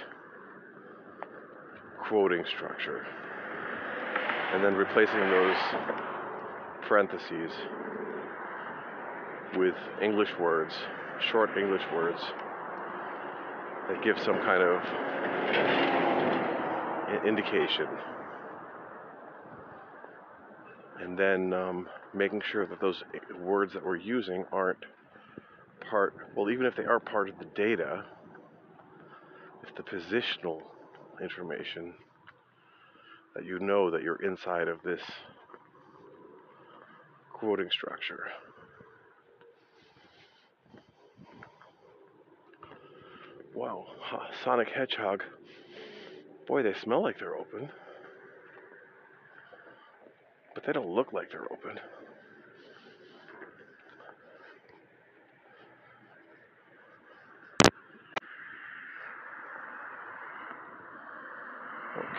quoting structure. And then replacing those parentheses with English words, short English words that give some kind of indication. And then um, making sure that those words that we're using aren't part, well, even if they are part of the data, if the positional information that you know that you're inside of this quoting structure. Wow, Sonic Hedgehog. Boy, they smell like they're open. But they don't look like they're open.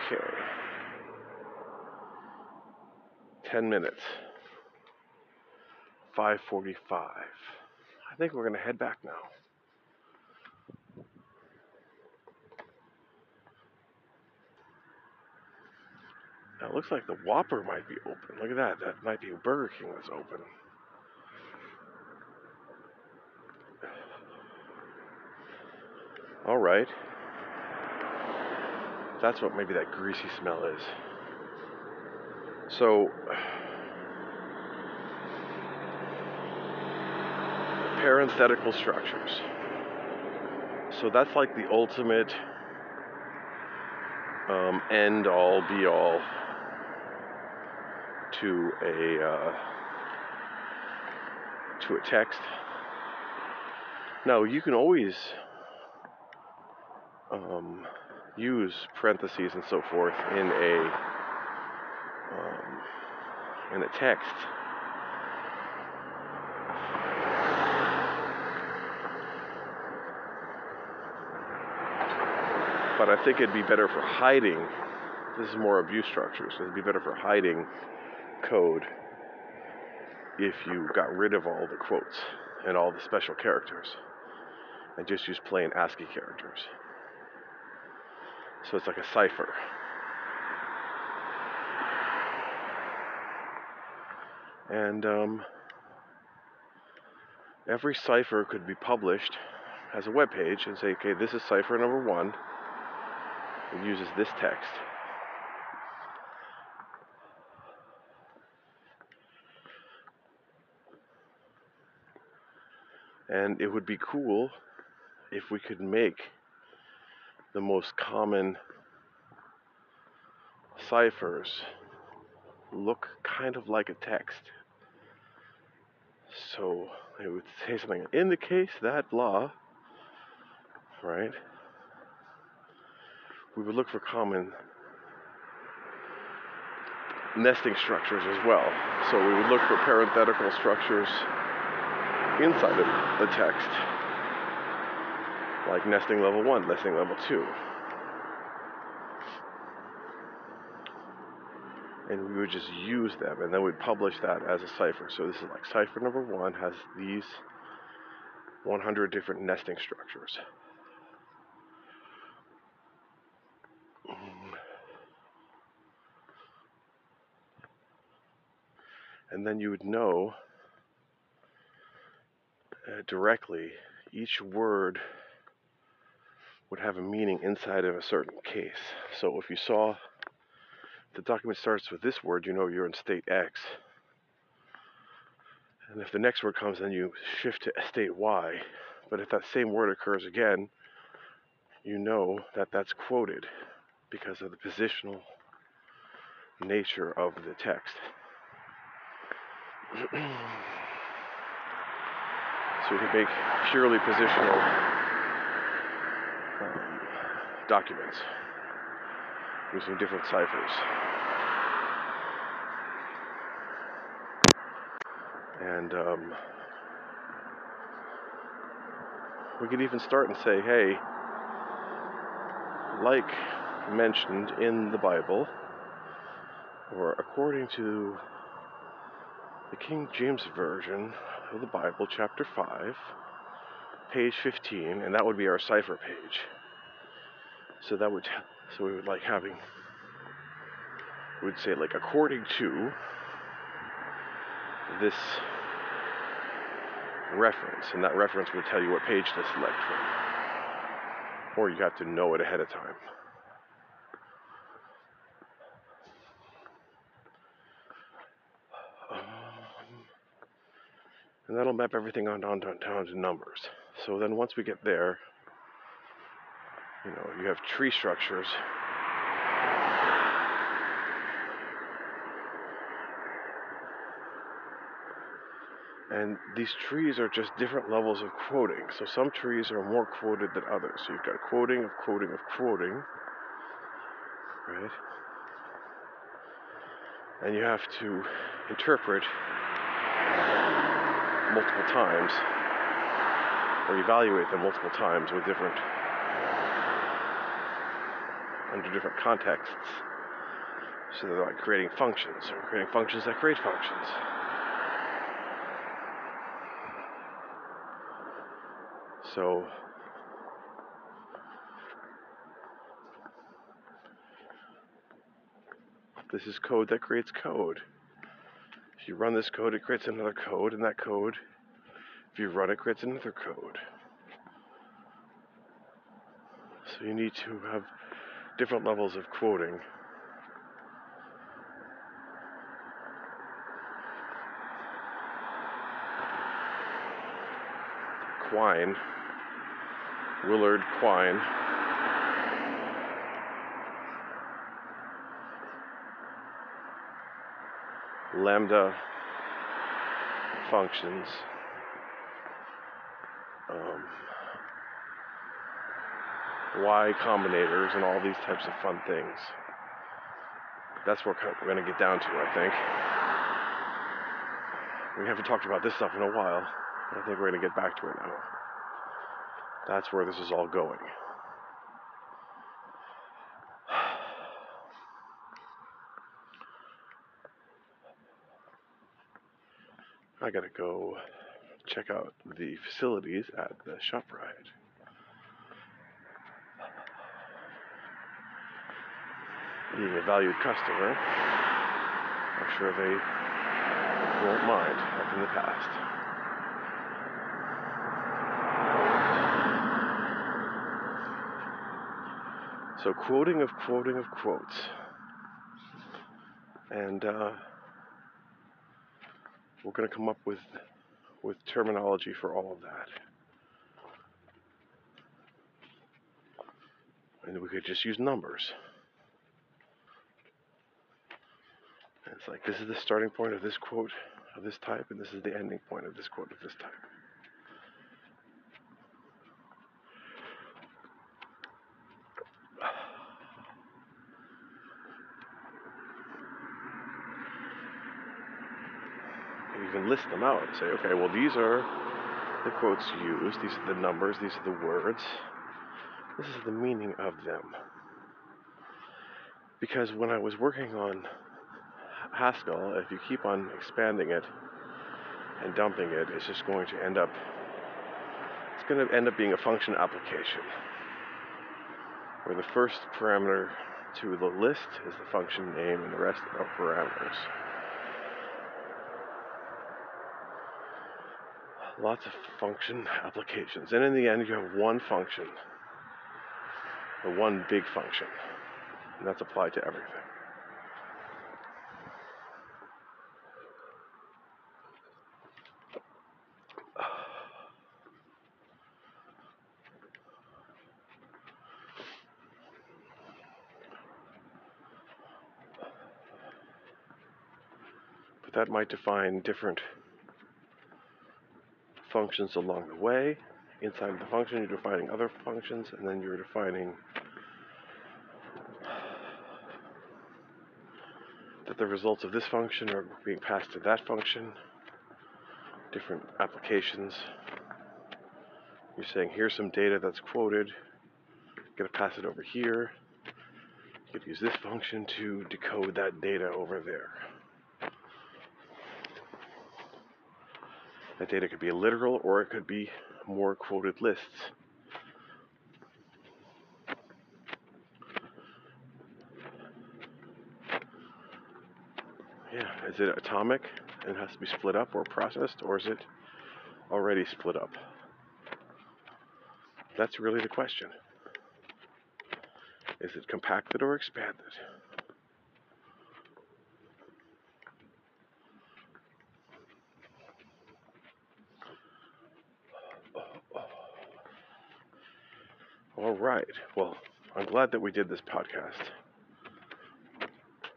Okay. 10 minutes. 545. I think we're going to head back now. Now it looks like the Whopper might be open. Look at that. That might be Burger King that's open. All right. That's what maybe that greasy smell is. So, parenthetical structures. So that's like the ultimate um, end all be all to a uh, to a text. Now you can always um, use parentheses and so forth in a um, in a text. But I think it'd be better for hiding. This is more abuse structures. It'd be better for hiding code if you got rid of all the quotes and all the special characters and just use plain ASCII characters. So it's like a cipher. And um, every cipher could be published as a web page and say, okay, this is cipher number one. It uses this text. And it would be cool if we could make the most common ciphers look kind of like a text. So it would say something in the case that blah, right? We would look for common nesting structures as well. So we would look for parenthetical structures inside of the text, like nesting level one, nesting level two. and we would just use them and then we'd publish that as a cipher. So this is like cipher number one has these 100 different nesting structures. And then you would know uh, directly each word would have a meaning inside of a certain case. So if you saw the document starts with this word, you know you're in state X. And if the next word comes, then you shift to state Y. But if that same word occurs again, you know that that's quoted because of the positional nature of the text. so we can make purely positional documents using different ciphers. And um, we could even start and say, hey, like mentioned in the Bible, or according to the King James Version of the Bible, chapter 5, page 15, and that would be our cipher page. So that would, so we would like having, we would say like according to this reference, and that reference would tell you what page to select from. Or you have to know it ahead of time. Um, and that'll map everything on down, numbers. So then once we get there, you know, you have tree structures And these trees are just different levels of quoting. So some trees are more quoted than others. So you've got quoting of quoting of quoting, right? And you have to interpret multiple times or evaluate them multiple times with different under different contexts. So they're like creating functions or creating functions that create functions. So this is code that creates code. If you run this code, it creates another code, and that code, if you run it, creates another code. So you need to have different levels of quoting. Quine Willard Quine. Lambda functions. Um, y combinators and all these types of fun things. That's what we're going to get down to, I think. We haven't talked about this stuff in a while. but I think we're going to get back to it now. That's where this is all going. I gotta go check out the facilities at the ShopRite. Being a valued customer, I'm sure they won't mind, like in the past. So quoting of quoting of quotes. And uh, we're going to come up with with terminology for all of that. And we could just use numbers. It's like this is the starting point of this quote of this type, and this is the ending point of this quote of this type. You can list them out and say, okay, well, these are the quotes used, these are the numbers, these are the words, this is the meaning of them. Because when I was working on Haskell, if you keep on expanding it and dumping it, it's just going to end up it's going to end up being a function application where the first parameter to the list is the function name and the rest are parameters. Lots of function applications. And in the end, you have one function, the one big function, and that's applied to everything. That might define different functions along the way. Inside the function, you're defining other functions, and then you're defining that the results of this function are being passed to that function. Different applications. You're saying here's some data that's quoted. You're going to pass it over here. You could use this function to decode that data over there. That data could be literal or it could be more quoted lists. Yeah, is it atomic and has to be split up or processed, or is it already split up? That's really the question. Is it compacted or expanded? All right. Well, I'm glad that we did this podcast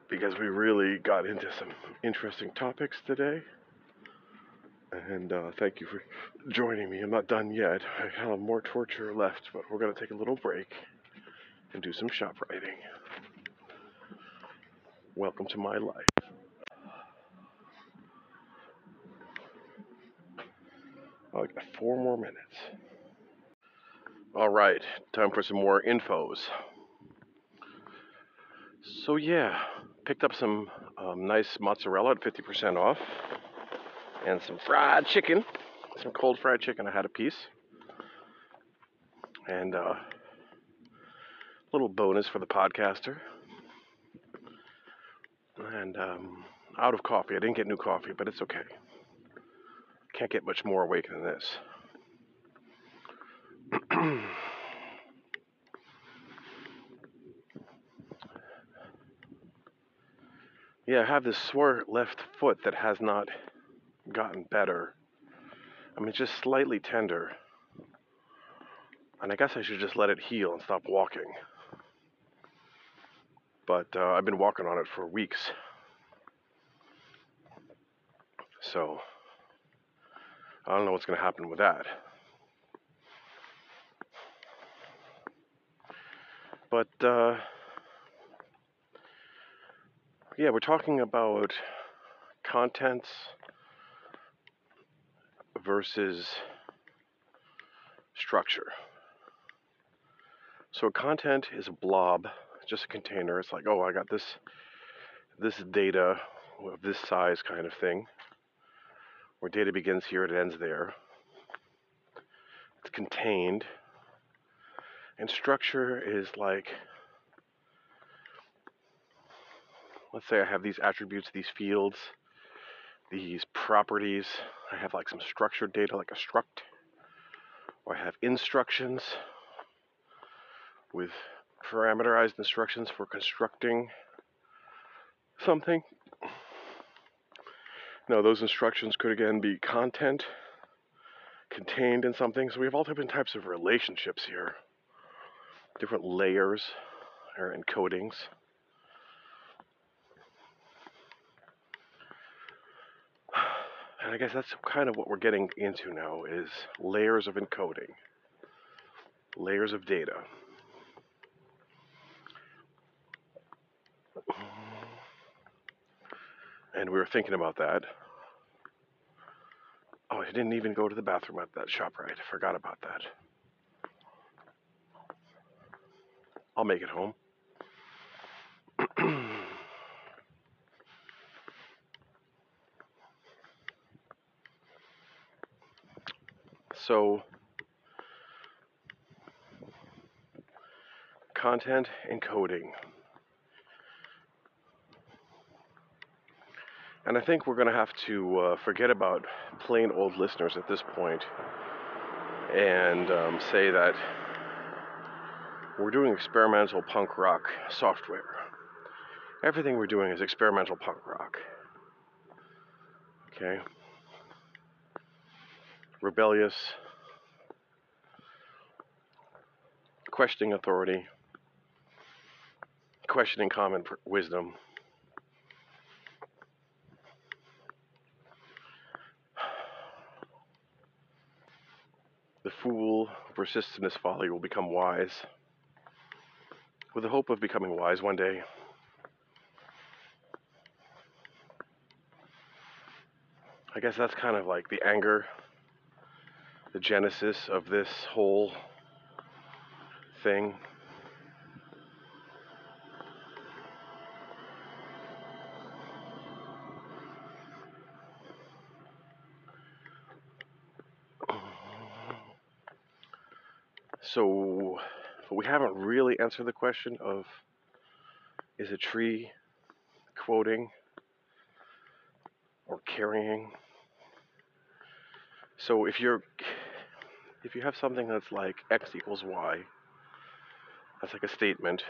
because we really got into some interesting topics today. And uh, thank you for joining me. I'm not done yet. I have more torture left, but we're going to take a little break and do some shop writing. Welcome to my life. I got four more minutes. All right, time for some more infos. So yeah, picked up some um, nice mozzarella at 50% off, and some fried chicken, some cold fried chicken. I had a piece, and a uh, little bonus for the podcaster. And um, out of coffee. I didn't get new coffee, but it's okay. Can't get much more awake than this. yeah, I have this sore left foot that has not gotten better. I mean, it's just slightly tender. And I guess I should just let it heal and stop walking. But uh, I've been walking on it for weeks. So I don't know what's going to happen with that. But uh, yeah, we're talking about contents versus structure. So a content is a blob, just a container. It's like, oh, I got this this data of this size kind of thing. Where data begins here, it ends there. It's contained and structure is like, let's say I have these attributes, these fields, these properties. I have like some structured data like a struct, or I have instructions with parameterized instructions for constructing something. Now, those instructions could again be content contained in something. So we have all different types of relationships here different layers or encodings. And I guess that's kind of what we're getting into now is layers of encoding, layers of data. And we were thinking about that. Oh, I didn't even go to the bathroom at that ShopRite. I forgot about that. I'll make it home. so, content encoding. And I think we're going to have to uh, forget about plain old listeners at this point and um, say that we're doing experimental punk rock software. Everything we're doing is experimental punk rock. Okay? Rebellious, questioning authority, questioning common wisdom. The fool who persists in his folly will become wise with the hope of becoming wise one day. I guess that's kind of like the anger, the genesis of this whole thing. Haven't really answered the question of is a tree quoting or carrying? So if you're if you have something that's like x equals y, that's like a statement.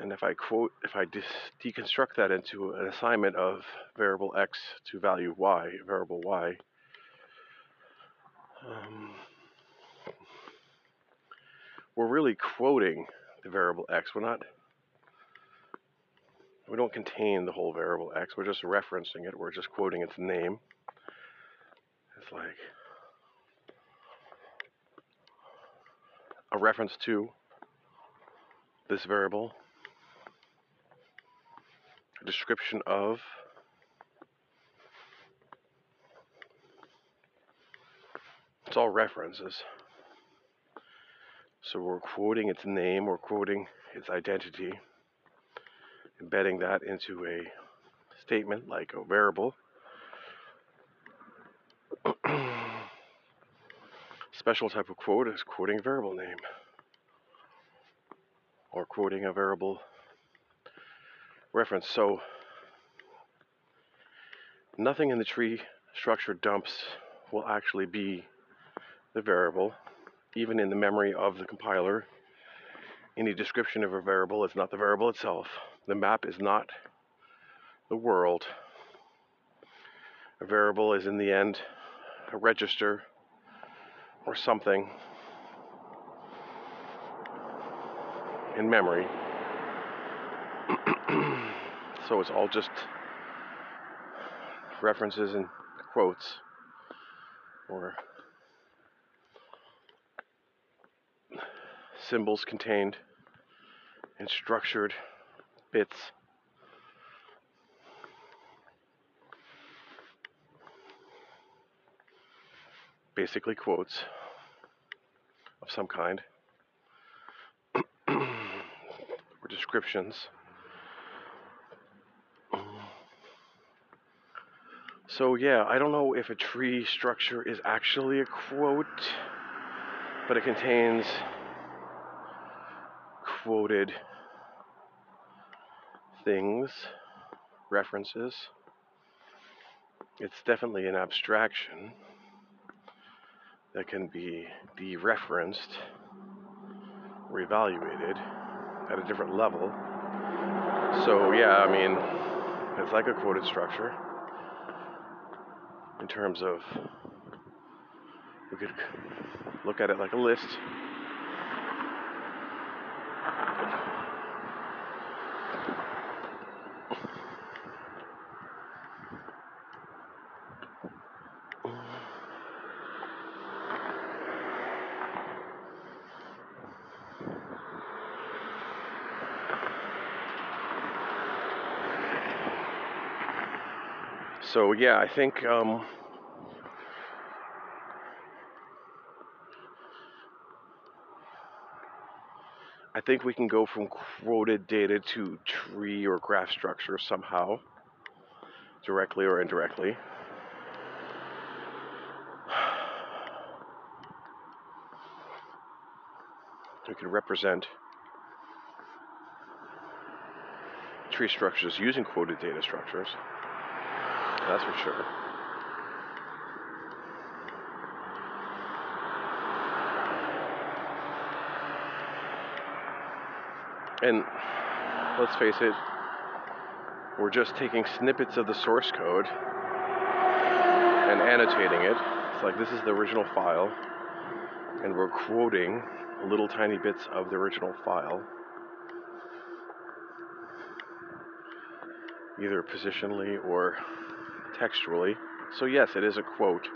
And if I quote, if I dis- deconstruct that into an assignment of variable x to value y, variable y, um, we're really quoting the variable x. We're not, we don't contain the whole variable x. We're just referencing it. We're just quoting its name. It's like a reference to this variable, a description of, it's all references. So we're quoting its name, we're quoting its identity, embedding that into a statement like a variable. Special type of quote is quoting a variable name or quoting a variable reference. So nothing in the tree structure dumps will actually be the variable even in the memory of the compiler, any description of a variable is not the variable itself. The map is not the world. A variable is in the end a register or something in memory. so it's all just references and quotes or symbols contained in structured bits. Basically, quotes of some kind or descriptions. So, yeah, I don't know if a tree structure is actually a quote, but it contains quoted things, references. It's definitely an abstraction that can be dereferenced or evaluated at a different level. So, yeah, I mean, it's like a quoted structure in terms of we could look at it like a list So yeah, I think um, think we can go from quoted data to tree or graph structure somehow, directly or indirectly. We can represent tree structures using quoted data structures. That's for sure. And let's face it, we're just taking snippets of the source code and annotating it. It's like this is the original file, and we're quoting little tiny bits of the original file, either positionally or textually. So, yes, it is a quote.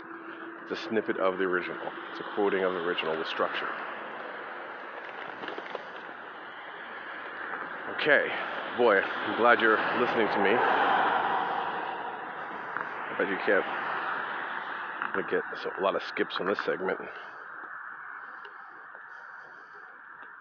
It's a snippet of the original. It's a quoting of the original with structure. Okay, boy, I'm glad you're listening to me. I bet you can't. Get a lot of skips on this segment.